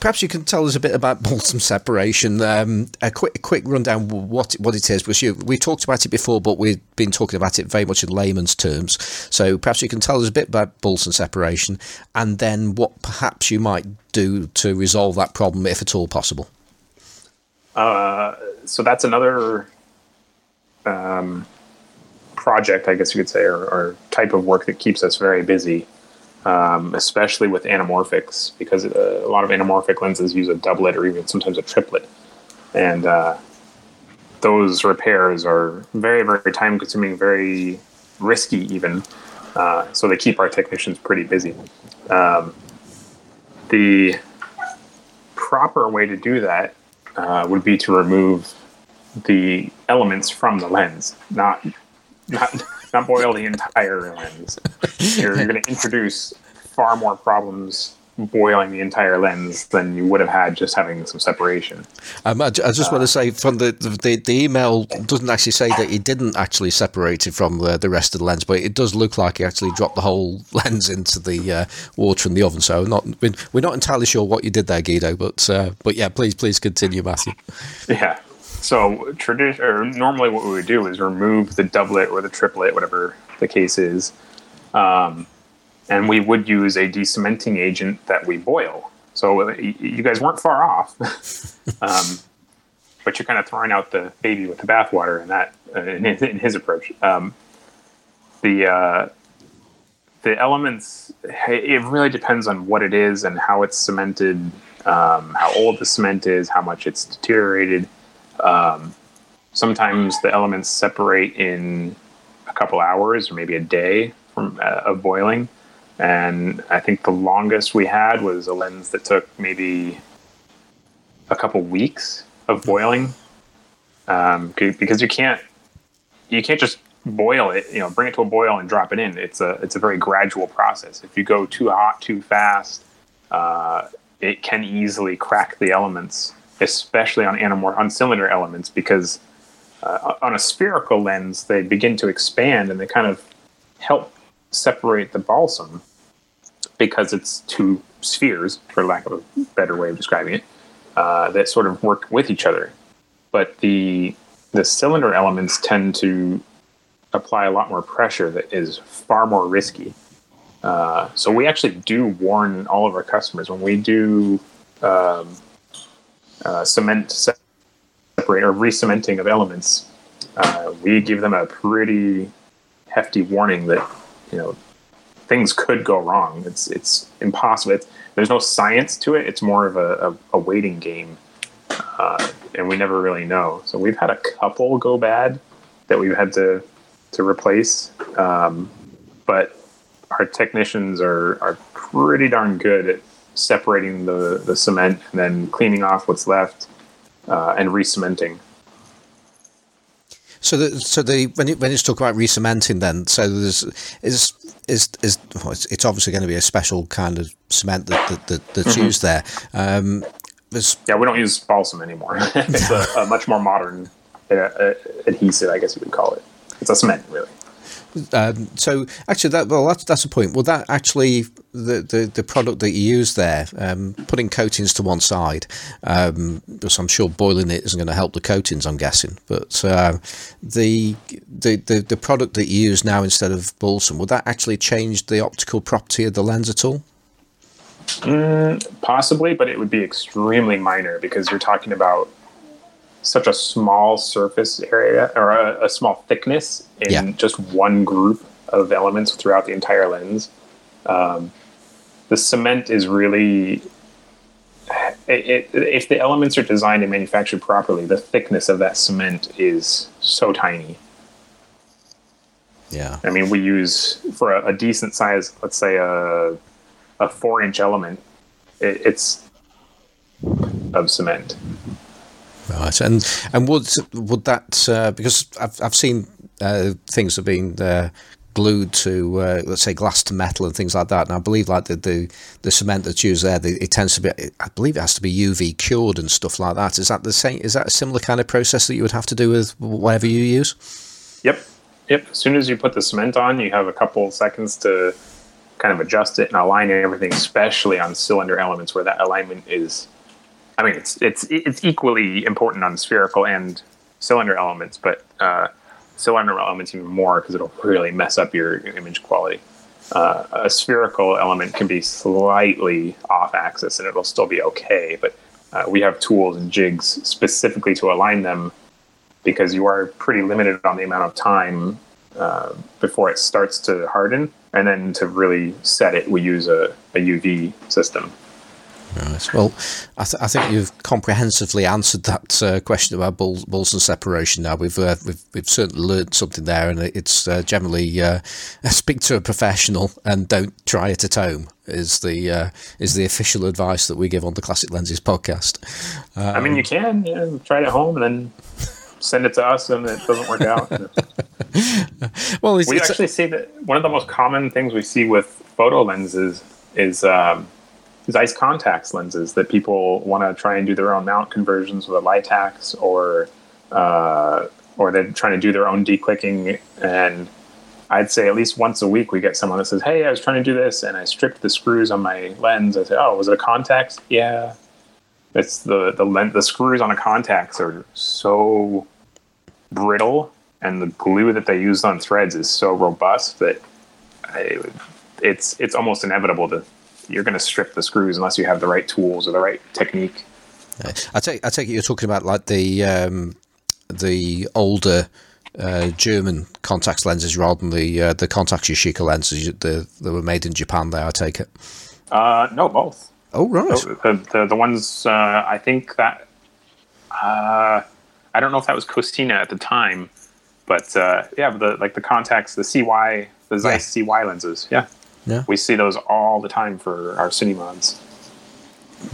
perhaps you can tell us a bit about balsam separation. Um, a quick, quick rundown what what it is, you, we talked about it before, but we've been talking about it very much in layman's terms. So perhaps you can tell us a bit about balsam separation, and then what perhaps you might do to resolve that problem, if at all possible. Uh, so that's another um, project, I guess you could say, or, or type of work that keeps us very busy um, especially with anamorphics, because uh, a lot of anamorphic lenses use a doublet or even sometimes a triplet. And uh, those repairs are very, very time consuming, very risky, even. Uh, so they keep our technicians pretty busy. Um, the proper way to do that uh, would be to remove the elements from the lens, not not not boil the entire lens. You're, you're going to introduce far more problems boiling the entire lens than you would have had just having some separation. Um, I, I, just uh, want to say from the, the the email doesn't actually say that he didn't actually separate it from the, the rest of the lens, but it does look like he actually dropped the whole lens into the uh, water in the oven. So not we're not entirely sure what you did there, Guido, but uh, but yeah, please please continue, Matthew. Yeah. So tradition or normally what we would do is remove the doublet or the triplet, whatever the case is. Um, and we would use a decementing agent that we boil. So uh, you guys weren't far off, um, but you're kind of throwing out the baby with the bathwater in that uh, in, his, in, his, approach. Um, the uh, the elements it really depends on what it is and how it's cemented, um, how old the cement is, how much it's deteriorated. Um, sometimes the elements separate in a couple hours or maybe a day from uh, of boiling and I think the longest we had was a lens that took maybe a couple weeks of boiling, um, because you can't you can't just boil it. You know, bring it to a boil and drop it in. It's a it's a very gradual process. If you go too hot too fast, uh, it can easily crack the elements, especially on anamor on cylinder elements, because uh, on a spherical lens they begin to expand and they kind of help separate the balsam because it's two spheres, for lack of a better way of describing it, uh, that sort of work with each other. But the the cylinder elements tend to apply a lot more pressure that is far more risky. Uh, so we actually do warn all of our customers when we do um, uh, cement separate or re-cementing of elements. Uh, we give them a pretty hefty warning that you know things could go wrong. It's it's impossible. It's, there's no science to it. It's more of a, a, a waiting game, uh, and we never really know. So we've had a couple go bad that we've had to to replace, um, but our technicians are are pretty darn good at separating the the cement and then cleaning off what's left uh, and re-cementing. So the so the when you, when it's talk about re-cementing, then so there's is is is well, it's, it's, obviously going to be a special kind of cement that, that, that that's mm-hmm. used there. Um, yeah, we don't use balsam anymore. it's a, a, much more modern uh, uh, adhesive, I guess you would call it. It's a cement, really. Um, so actually, that well, that's that's a point. Well, that actually the, the, the product that you use there, um, putting coatings to one side, um, because I'm sure boiling it isn't going to help the coatings. I'm guessing, but uh, the, the the the product that you use now instead of balsam, would that actually change the optical property of the lens at all? Mm, possibly, but it would be extremely minor because you're talking about such a small surface area or a, a small thickness in yeah. just one group of elements throughout the entire lens. Um, the cement is really it, it, if the elements are designed and manufactured properly, the thickness of that cement is so tiny. Yeah. I mean, we use for a, a decent size, let's say a a four inch element, it, it's of cement. Right, and and would would that uh, because I've I've seen uh, things have been uh, glued to uh, let's say glass to metal and things like that, and I believe like the the, the cement that's used there, the, it tends to be I believe it has to be UV cured and stuff like that. Is that the same? Is that a similar kind of process that you would have to do with whatever you use? Yep, yep. As soon as you put the cement on, you have a couple seconds to kind of adjust it and align everything, especially on cylinder elements where that alignment is I mean, it's it's it's equally important on spherical and cylinder elements, but uh, cylinder elements even more because it'll really mess up your, your image quality. Uh, a spherical element can be slightly off axis and it'll still be okay, but uh, we have tools and jigs specifically to align them because you are pretty limited on the amount of time uh, before it starts to harden. And then to really set it, we use a, a UV system. Right. Well, I, th- I, think you've comprehensively answered that uh, question about balls, balls and separation. Now we've, uh, we've we've certainly learned something there, and it's uh, generally uh, speak to a professional and don't try it at home is the uh, is the official advice that we give on the Classic Lenses podcast. Um, I mean, you can yeah, try it at home and then send it to us, and it doesn't work out. well, it's, we it's actually a- see that one of the most common things we see with photo lenses is. Um, Zeiss Contax lenses that people want to try and do their own mount conversions with a Leitax or uh, or they're trying to do their own declicking and I'd say at least once a week we get someone that says, "Hey, I was trying to do this and I stripped the screws on my lens." I say, "Oh, was it a Contax?" Yeah, it's the the lens. The screws on a Contax are so brittle, and the glue that they used on threads is so robust that I, it's it's almost inevitable to you're going to strip the screws unless you have the right tools or the right technique. I take I take it you're talking about like the um, the older uh, German Contax lenses rather than the uh, the Contax Yashica lenses that were made in Japan. There, I take it. Uh, no, both. Oh right. The the, the ones uh, I think that uh, I don't know if that was Cosina at the time, but uh, yeah, the like the Contax, the CY, the Zeiss yeah. CY lenses. Yeah. Yeah. We see those all the time for our cine mods.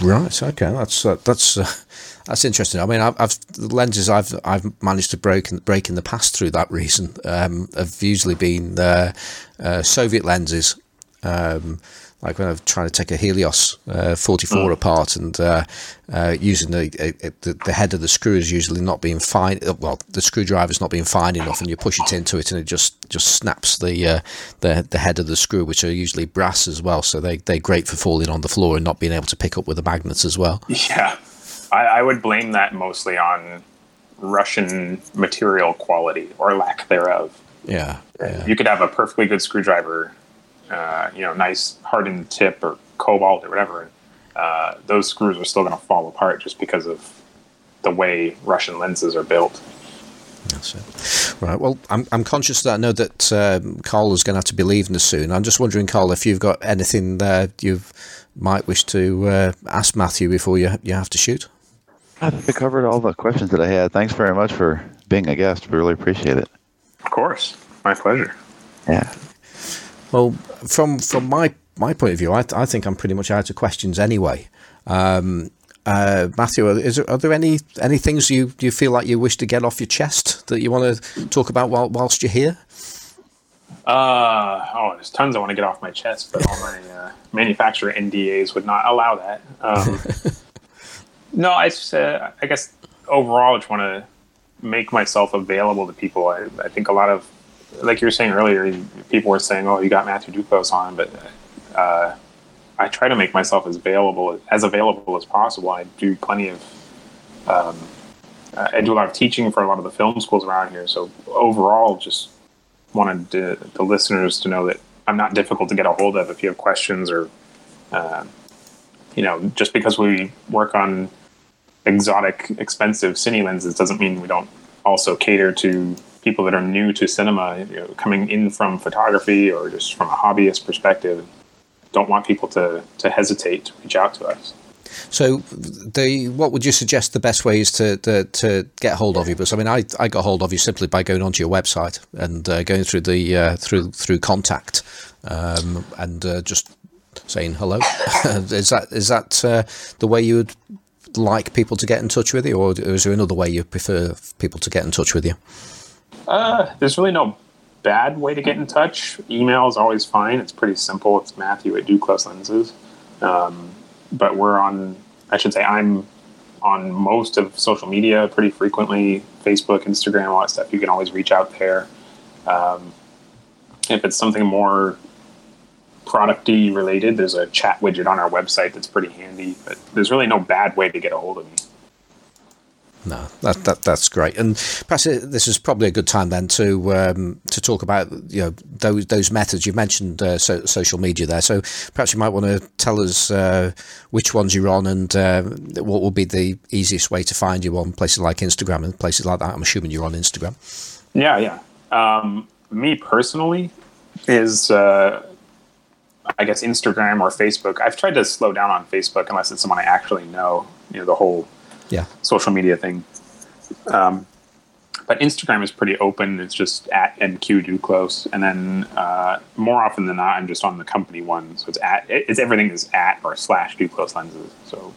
Right. Okay. That's uh, that's uh, that's interesting. I mean, I've, I've, the lenses I've I've managed to break break in the past through that reason um, have usually been uh, uh Soviet lenses. Um, like when I'm trying to take a Helios uh, 44 mm. apart and uh, uh, using the, the, the head of the screw is usually not being fine. Uh, well, the screwdriver's not being fine enough, and you push it into it, and it just just snaps the uh, the the head of the screw, which are usually brass as well. So they they're great for falling on the floor and not being able to pick up with the magnets as well. Yeah, I, I would blame that mostly on Russian material quality or lack thereof. Yeah, yeah. You could have a perfectly good screwdriver uh, you know, nice hardened tip or cobalt or whatever, uh, those screws are still going to fall apart just because of the way Russian lenses are built. so, right. Well, I'm, I'm conscious that I know that um, Carl is going to have to be leaving us soon. I'm just wondering, Carl, if you've got anything there you might wish to uh, ask Matthew before you you have to shoot. I think I covered all the questions that I had. Thanks very much for being a guest. We really appreciate it. Of course, my pleasure. Yeah. Well, from from my my point of view, I, I think I'm pretty much out of questions anyway. Um, uh, Matthew, is there, are there any any things you you feel like you wish to get off your chest that you want to talk about while, whilst you're here? Uh, oh, there's tons I want to get off my chest, but all my uh, manufacturer NDAs would not allow that. Um, no, I, uh, I guess overall, I just want to make myself available to people. I, I think a lot of, like you were saying earlier, people were saying, "Oh, you got Matthew Duclos on," but uh, I try to make myself as available as available as possible. I do plenty of. Um, I do a lot of teaching for a lot of the film schools around here. So overall, just wanted to, the listeners to know that I'm not difficult to get a hold of if you have questions or, uh, you know, just because we work on exotic, expensive cine lenses doesn't mean we don't also cater to people that are new to cinema, you know, coming in from photography or just from a hobbyist perspective. Don't want people to, to hesitate to reach out to us. So, the what would you suggest the best ways to, to, to get hold of you? Because I mean, I, I got hold of you simply by going onto your website and uh, going through the uh, through through contact um, and uh, just saying hello. is that is that uh, the way you would like people to get in touch with you, or is there another way you prefer people to get in touch with you? Uh, there's really no bad way to get in touch. Email is always fine. It's pretty simple. It's Matthew at Duclos Lenses. Um, but we're on, I should say, I'm on most of social media pretty frequently Facebook, Instagram, all that stuff. You can always reach out there. Um, if it's something more producty related, there's a chat widget on our website that's pretty handy, but there's really no bad way to get a hold of me. No, that, that that's great, and perhaps this is probably a good time then to um, to talk about you know those those methods you mentioned uh, so, social media there. So perhaps you might want to tell us uh, which ones you're on and uh, what will be the easiest way to find you on places like Instagram and places like that. I'm assuming you're on Instagram. Yeah, yeah. Um, me personally is uh, I guess Instagram or Facebook. I've tried to slow down on Facebook unless it's someone I actually know. You know the whole yeah social media thing. Um, but Instagram is pretty open. It's just at MDuclos, and then uh, more often than not, I'm just on the company one. So it's at it's everything is at or slash Duclos Lenses. So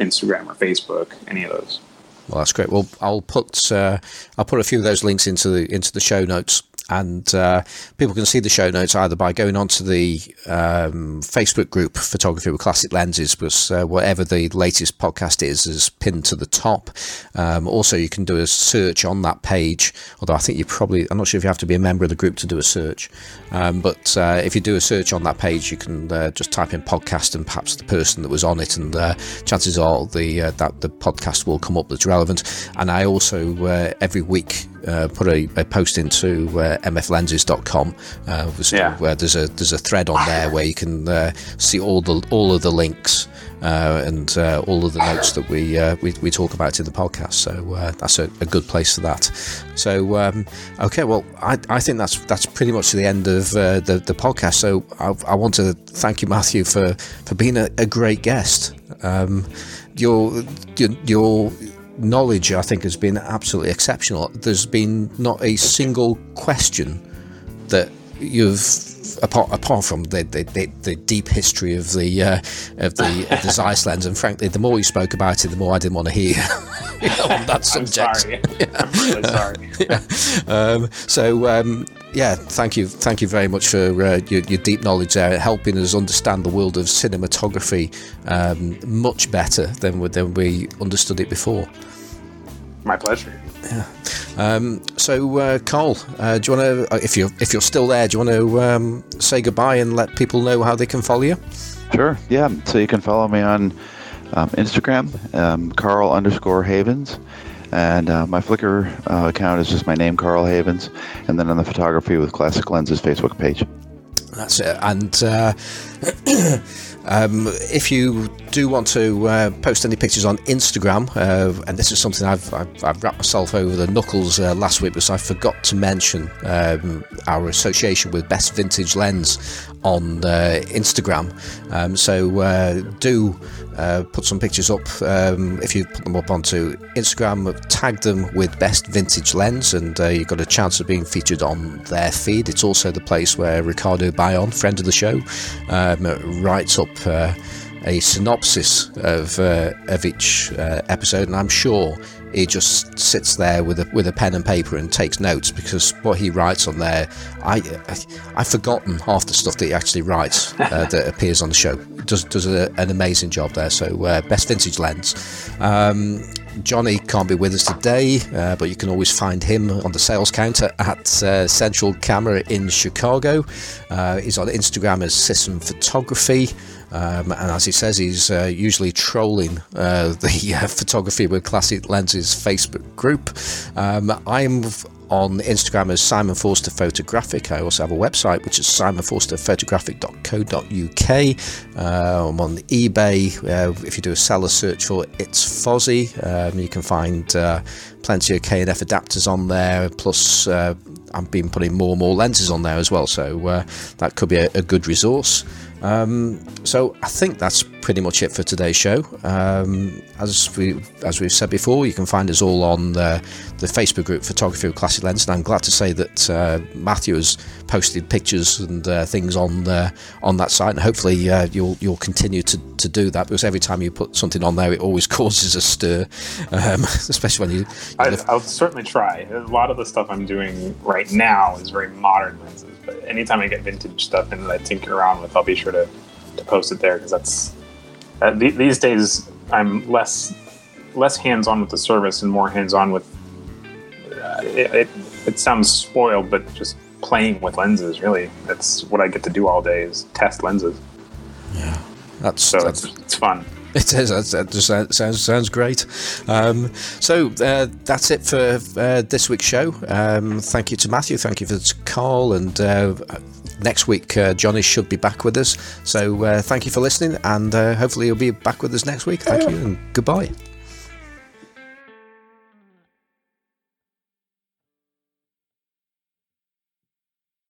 Instagram or Facebook, any of those. Well, that's great. Well, I'll put uh, I'll put a few of those links into the into the show notes and uh, people can see the show notes either by going onto the um, Facebook group Photography with Classic Lenses, because uh, whatever the latest podcast is is pinned to the top. Um, also, you can do a search on that page, although I think you probably, I'm not sure if you have to be a member of the group to do a search, um, but uh, if you do a search on that page, you can uh, just type in podcast and perhaps the person that was on it, and uh, chances are the uh, that the podcast will come up that's relevant. And I also every week uh, put a, a, post into uh, mflenses.com. Uh, yeah. where there's a there's a thread on there where you can uh, see all the all of the links uh, and uh, all of the notes that we, we, we talk about in the podcast. So that's a, a, good place for that. So um, okay, well I, I think that's that's pretty much the end of the the podcast. So I, I, want to thank you, Matthew, for for being a, a great guest. Um, your your, your knowledge, I think, has been absolutely exceptional. There's been not a single question that you've apart apart from the the, the, the deep history of the uh, of the of the Zeiss lens, and frankly, the more you spoke about it, the more I didn't want to hear you know, on that subject. I'm sorry. Yeah. I'm really sorry. yeah. Um, so. Um, yeah, thank you, thank you very much for uh, your, your, deep knowledge there, helping us understand the world of cinematography um, much better than than we understood it before. My pleasure. Yeah. Um, so, uh, Carl, uh, do you want to, uh, if you're if you're still there, do you want to um, say goodbye and let people know how they can follow you? Sure. Yeah. So you can follow me on um, Instagram, um, Carl underscore Havens, and uh, my Flickr uh, account is just my name, Carl Havens, and then on the Photography with Classic Lenses Facebook page. That's it. And uh, um, if you do want to uh, post any pictures on Instagram, uh, and this is something I've, I've, I've, wrapped myself over the knuckles uh, last week because I forgot to mention um, our association with Best Vintage Lens on uh, Instagram. Um, so uh, do uh, put some pictures up um, if you put them up onto Instagram, tag them with Best Vintage Lens, and you've got a chance of being featured on their feed. It's also the place where Ricardo Bayon, friend of the show, um, writes up a synopsis of uh, of each uh, episode, and I'm sure he just sits there with a with a pen and paper and takes notes because what he writes on there, I, I I've forgotten half the stuff that he actually writes uh, that appears on the show. Does does a, an amazing job there. So uh, best vintage lens. Um, Johnny can't be with us today, uh, but you can always find him on the sales counter at uh, Central Camera in Chicago. Uh, he's on Instagram as Sisson Photography. Um, and as he says, he's uh, usually trolling uh, the uh, Photography with Classic Lenses Facebook group. Um, I'm on Instagram as Simon Forster Photographic. I also have a website which is simonforsterphotographic.co.uk. Uh, I'm on eBay. Uh, if you do a seller search for It's Fozzy, um, you can find uh, plenty of K&F adapters on there. Plus, uh, I've been putting more and more lenses on there as well, so that could be a, a good resource. Um, so I think that's pretty much it for today's show. Um, as we as we've said before, you can find us all on the, the Facebook group Photography with Classic Lens, and I'm glad to say that uh, Matthew has posted pictures and uh, things on uh, on that site, and hopefully uh, you'll you'll continue to, to do that because every time you put something on there, it always causes a stir, um, especially when you. I, I'll certainly try. A lot of the stuff I'm doing right now is very modern lenses but anytime I get vintage stuff and I tinker around with, I'll be sure to, to post it there because that's uh, th- these days I'm less less hands on with the service and more hands on with. Uh, it, it, it sounds spoiled, but just playing with lenses. Really, that's what I get to do all day is test lenses. Yeah, that's so that's, it's, it's fun. It is. That just sounds sounds great. Um, so uh, that's it for uh, this week's show. Um, thank you to Matthew. Thank you for Carl. And uh, next week, uh, Johnny should be back with us. So uh, thank you for listening, and uh, hopefully you'll be back with us next week. Thank you, and goodbye.